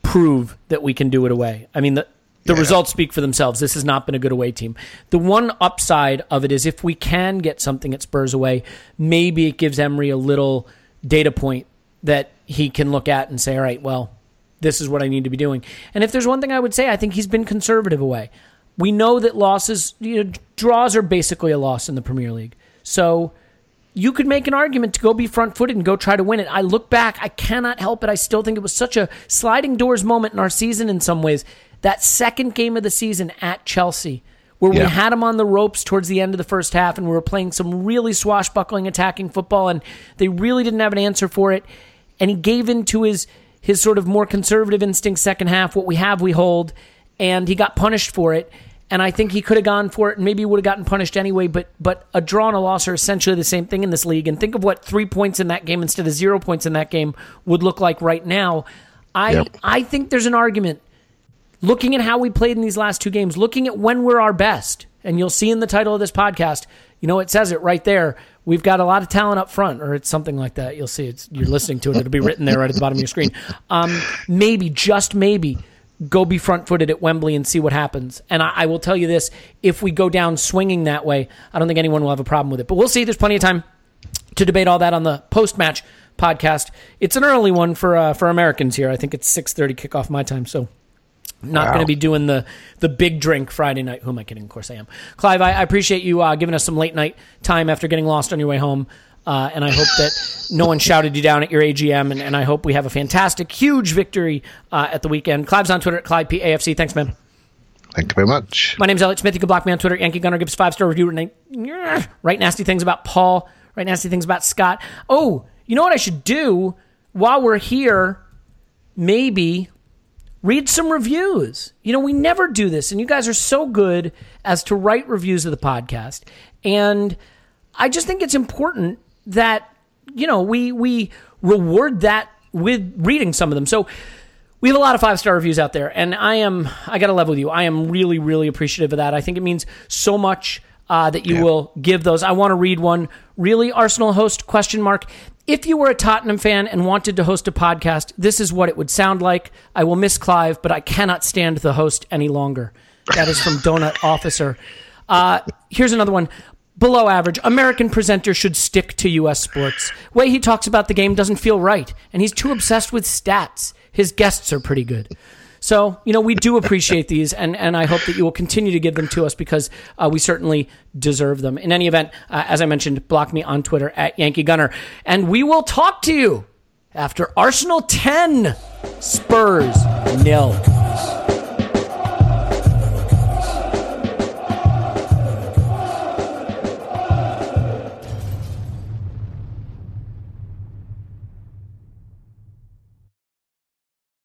prove that we can do it away. I mean, the, the results speak for themselves. This has not been a good away team. The one upside of it is if we can get something at Spurs away, maybe it gives Emery a little data point that he can look at and say, all right, well, this is what I need to be doing. And if there's one thing I would say, I think he's been conservative away. We know that losses, you know, draws are basically a loss in the Premier League. So you could make an argument to go be front footed and go try to win it. I look back, I cannot help it. I still think it was such a sliding doors moment in our season in some ways. That second game of the season at Chelsea, where we had them on the ropes towards the end of the first half and we were playing some really swashbuckling attacking football and they really didn't have an answer for it. And he gave in to his his sort of more conservative instinct second half, what we have we hold, and he got punished for it. And I think he could have gone for it, and maybe he would have gotten punished anyway. But but a draw and a loss are essentially the same thing in this league. And think of what three points in that game instead of zero points in that game would look like right now. I Yep. I think there's an argument looking at how we played in these last two games, looking at when we're our best. and you'll see in the title of this podcast, you know, it says it right there. We've got a lot of talent up front, or it's something like that. You'll see it's you're listening to it. It'll be written there right at the bottom of your screen. Um, maybe, just maybe, go be front footed at Wembley and see what happens. And I, I will tell you this: if we go down swinging that way, I don't think anyone will have a problem with it. But we'll see. There's plenty of time to debate all that on the post match podcast. It's an early one for uh, for Americans here. I think it's six thirty kickoff my time. So not Wow. going to be doing the the big drink Friday night. Who am I kidding? Of course I am. Clive, I, I appreciate you uh, giving us some late night time after getting lost on your way home. Uh, and I hope that no one shouted you down at your AGM. And, and I hope we have a fantastic, huge victory uh, at the weekend. Clive's on Twitter at Clive P Thanks, man. Thank you very much. My name's Elliot Smith. You can block me on Twitter. Yankee Gunner gives five star review. Write nasty things about Paul. Write nasty things about Scott. Oh, you know what I should do while we're here? Maybe read some reviews. You know, we never do this, and you guys are so good as to write reviews of the podcast. And I just think it's important that you know we we reward that with reading some of them. So we have a lot of five star reviews out there, and I am I got to level with you. I am really really appreciative of that. I think it means so much uh, that you will give those. I want to read one. Really, Arsenal host question mark. If you were a Tottenham fan and wanted to host a podcast, this is what it would sound like. I will miss Clive, but I cannot stand the host any longer. That is from Donut Officer. Uh, here's another one. Below average. American presenter should stick to U.S. sports. Way he talks about the game doesn't feel right, and he's too obsessed with stats. His guests are pretty good. So, you know, we do appreciate these, and, and I hope that you will continue to give them to us because uh, we certainly deserve them. In any event, uh, as I mentioned, block me on Twitter at Yankee Gunner, and we will talk to you after Arsenal 10, Spurs nil.